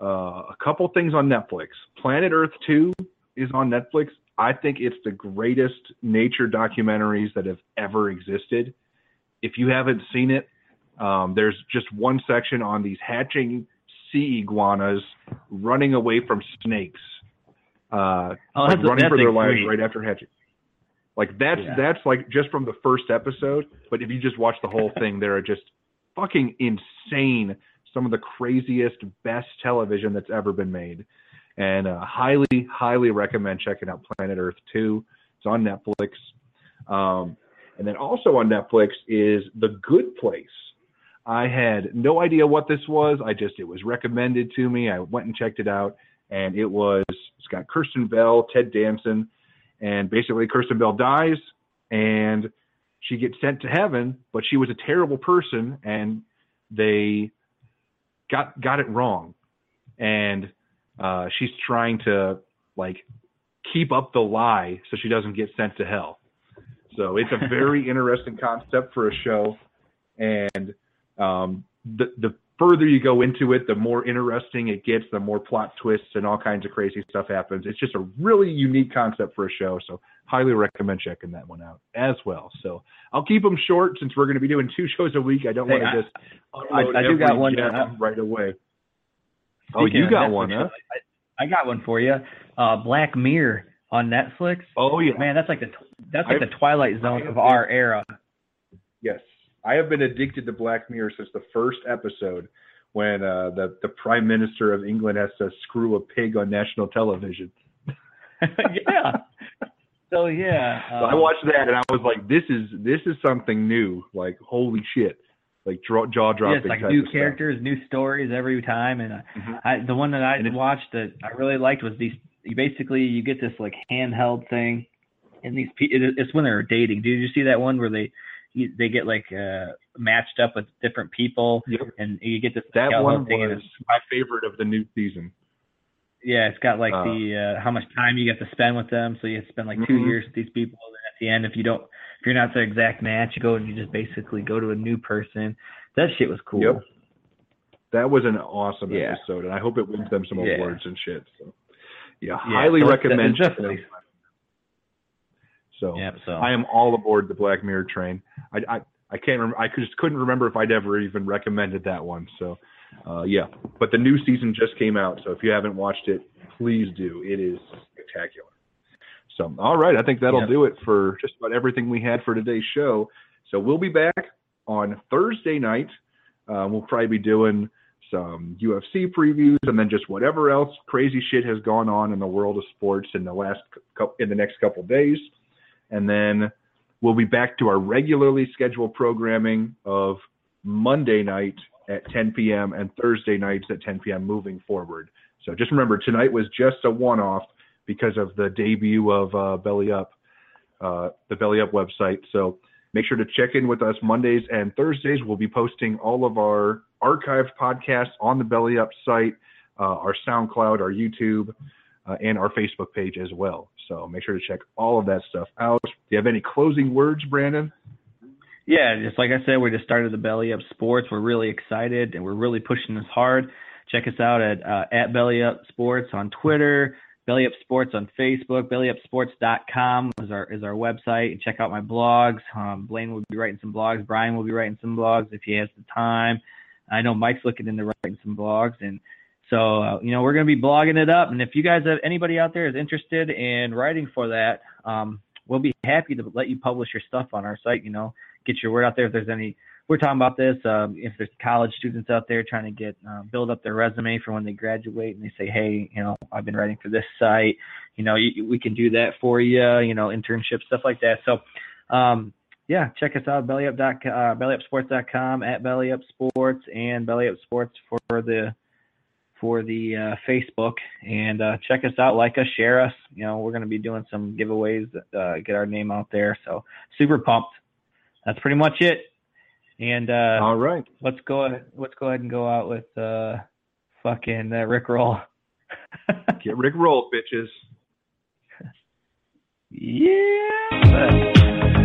B: uh, a couple things on Netflix. Planet Earth Two is on Netflix. I think it's the greatest nature documentaries that have ever existed. If you haven't seen it, um, there's just one section on these hatching sea iguanas running away from snakes. Uh,
C: Oh,
B: like running for their lives right after hatching. Like that's
C: Yeah.
B: that's like just from the first episode. But if you just watch the whole thing, there are just fucking insane. Some of the craziest, best television that's ever been made, and uh, highly, highly recommend checking out Planet Earth Two. It's on Netflix, um, and then also on Netflix is The Good Place. I had no idea what this was. I just it was recommended to me. I went and checked it out, and it was got Kristen Bell, Ted Danson, and basically Kristen Bell dies, and she gets sent to heaven, but she was a terrible person, and they got got it wrong, and uh, she's trying to like keep up the lie so she doesn't get sent to hell. So it's a very interesting concept for a show, and um, the the further you go into it, the more interesting it gets, the more plot twists and all kinds of crazy stuff happens. It's just a really unique concept for a show, so highly recommend checking that one out as well. So I'll keep them short since we're going to be doing two shows a week. I don't
C: Hey,
B: want to just
C: I- I do got one,
B: right away. Oh, you got
C: Netflix
B: one, huh?
C: I, I got one for you. Uh, Black Mirror on Netflix.
B: Oh yeah,
C: Man, that's like the that's like
B: I've-
C: the Twilight Zone of our era.
B: Yes, I have been addicted to Black Mirror since the first episode when uh, the the Prime Minister of England has to screw a pig on national television.
C: yeah. So yeah.
B: So I
C: um,
B: watched that and I was like, this is this is something new. Like holy shit. like jaw dropping.
C: it's like new
B: of stuff.
C: characters, new stories every time, and uh,
B: Mhm.
C: I, the one that I watched that I really liked was these. You basically you get this like handheld thing, and these it's when they're dating. Did you see that one where they you, they get like uh matched up with different people,
B: Yep.
C: and you get this
B: That one
C: thing,
B: was my favorite of the new season.
C: yeah, it's got like
B: Uh,
C: the uh how much time you get to spend with them. So you have to spend like two
B: Mhm.
C: years with these people, and at the end, if you don't, if you're not the exact match, you go and you just basically go to a new person. That shit was cool.
B: Yep. That was an awesome
C: Yeah.
B: episode, and I hope it wins them some
C: Yeah.
B: awards and shit. So, yeah,
C: Yeah,
B: highly
C: so
B: recommend.
C: definitely-
B: So,
C: Yep. So
B: I am all aboard the Black Mirror train. I I, I can't remember. I just couldn't remember if I'd ever even recommended that one. So, uh, yeah. But the new season just came out, so if you haven't watched it, please do. It is spectacular. So, all right. I think that'll
C: Yep.
B: do it for just about everything we had for today's show. So we'll be back on Thursday night. Uh, we'll probably be doing some UFC previews and then just whatever else crazy shit has gone on in the world of sports in the last in the next couple days and then we'll be back to our regularly scheduled programming of Monday night at 10 p.m. and Thursday nights at 10 p.m. moving forward. So just remember, tonight was just a one-off because of the debut of uh, Belly Up, uh, the Belly Up website. So make sure to check in with us Mondays and Thursdays. We'll be posting all of our archived podcasts on the Belly Up site, uh, our SoundCloud, our YouTube, uh, and our Facebook page as well. So make sure to check all of that stuff out. Do you have any closing words, Brandon?
C: Yeah, just like I said, we just started the Belly Up Sports. We're really excited and we're really pushing this hard. Check us out at uh, at Belly Up Sports on Twitter, Belly Up Sports on Facebook, BellyUpSports.com is our is our website. Check out my blogs. Um, Blaine will be writing some blogs. Brian will be writing some blogs if he has the time. I know Mike's looking into writing some blogs, and so uh, you know we're going to be blogging it up. And if you guys have anybody out there is interested in writing for that, um, we'll be happy to let you publish your stuff on our site. You know, get your word out there. If there's any, we're talking about this. Um, if there's college students out there trying to get uh, build up their resume for when they graduate, and they say, hey, you know, I've been writing for this site. You know, you, we can do that for you. You know, internship stuff like that. So. Um, yeah, check us out bellyup dot uh, bellyupsports.com at bellyupsports and bellyupsports for the for the uh, Facebook and uh, check us out, like us, share us. You know, we're going to be doing some giveaways, uh, get our name out there. So super pumped. That's pretty much it. And uh,
B: All right.
C: let's go. Let's go ahead and go out with uh, fucking uh, Rick Roll.
B: Get Rick rolled, bitches.
C: yeah.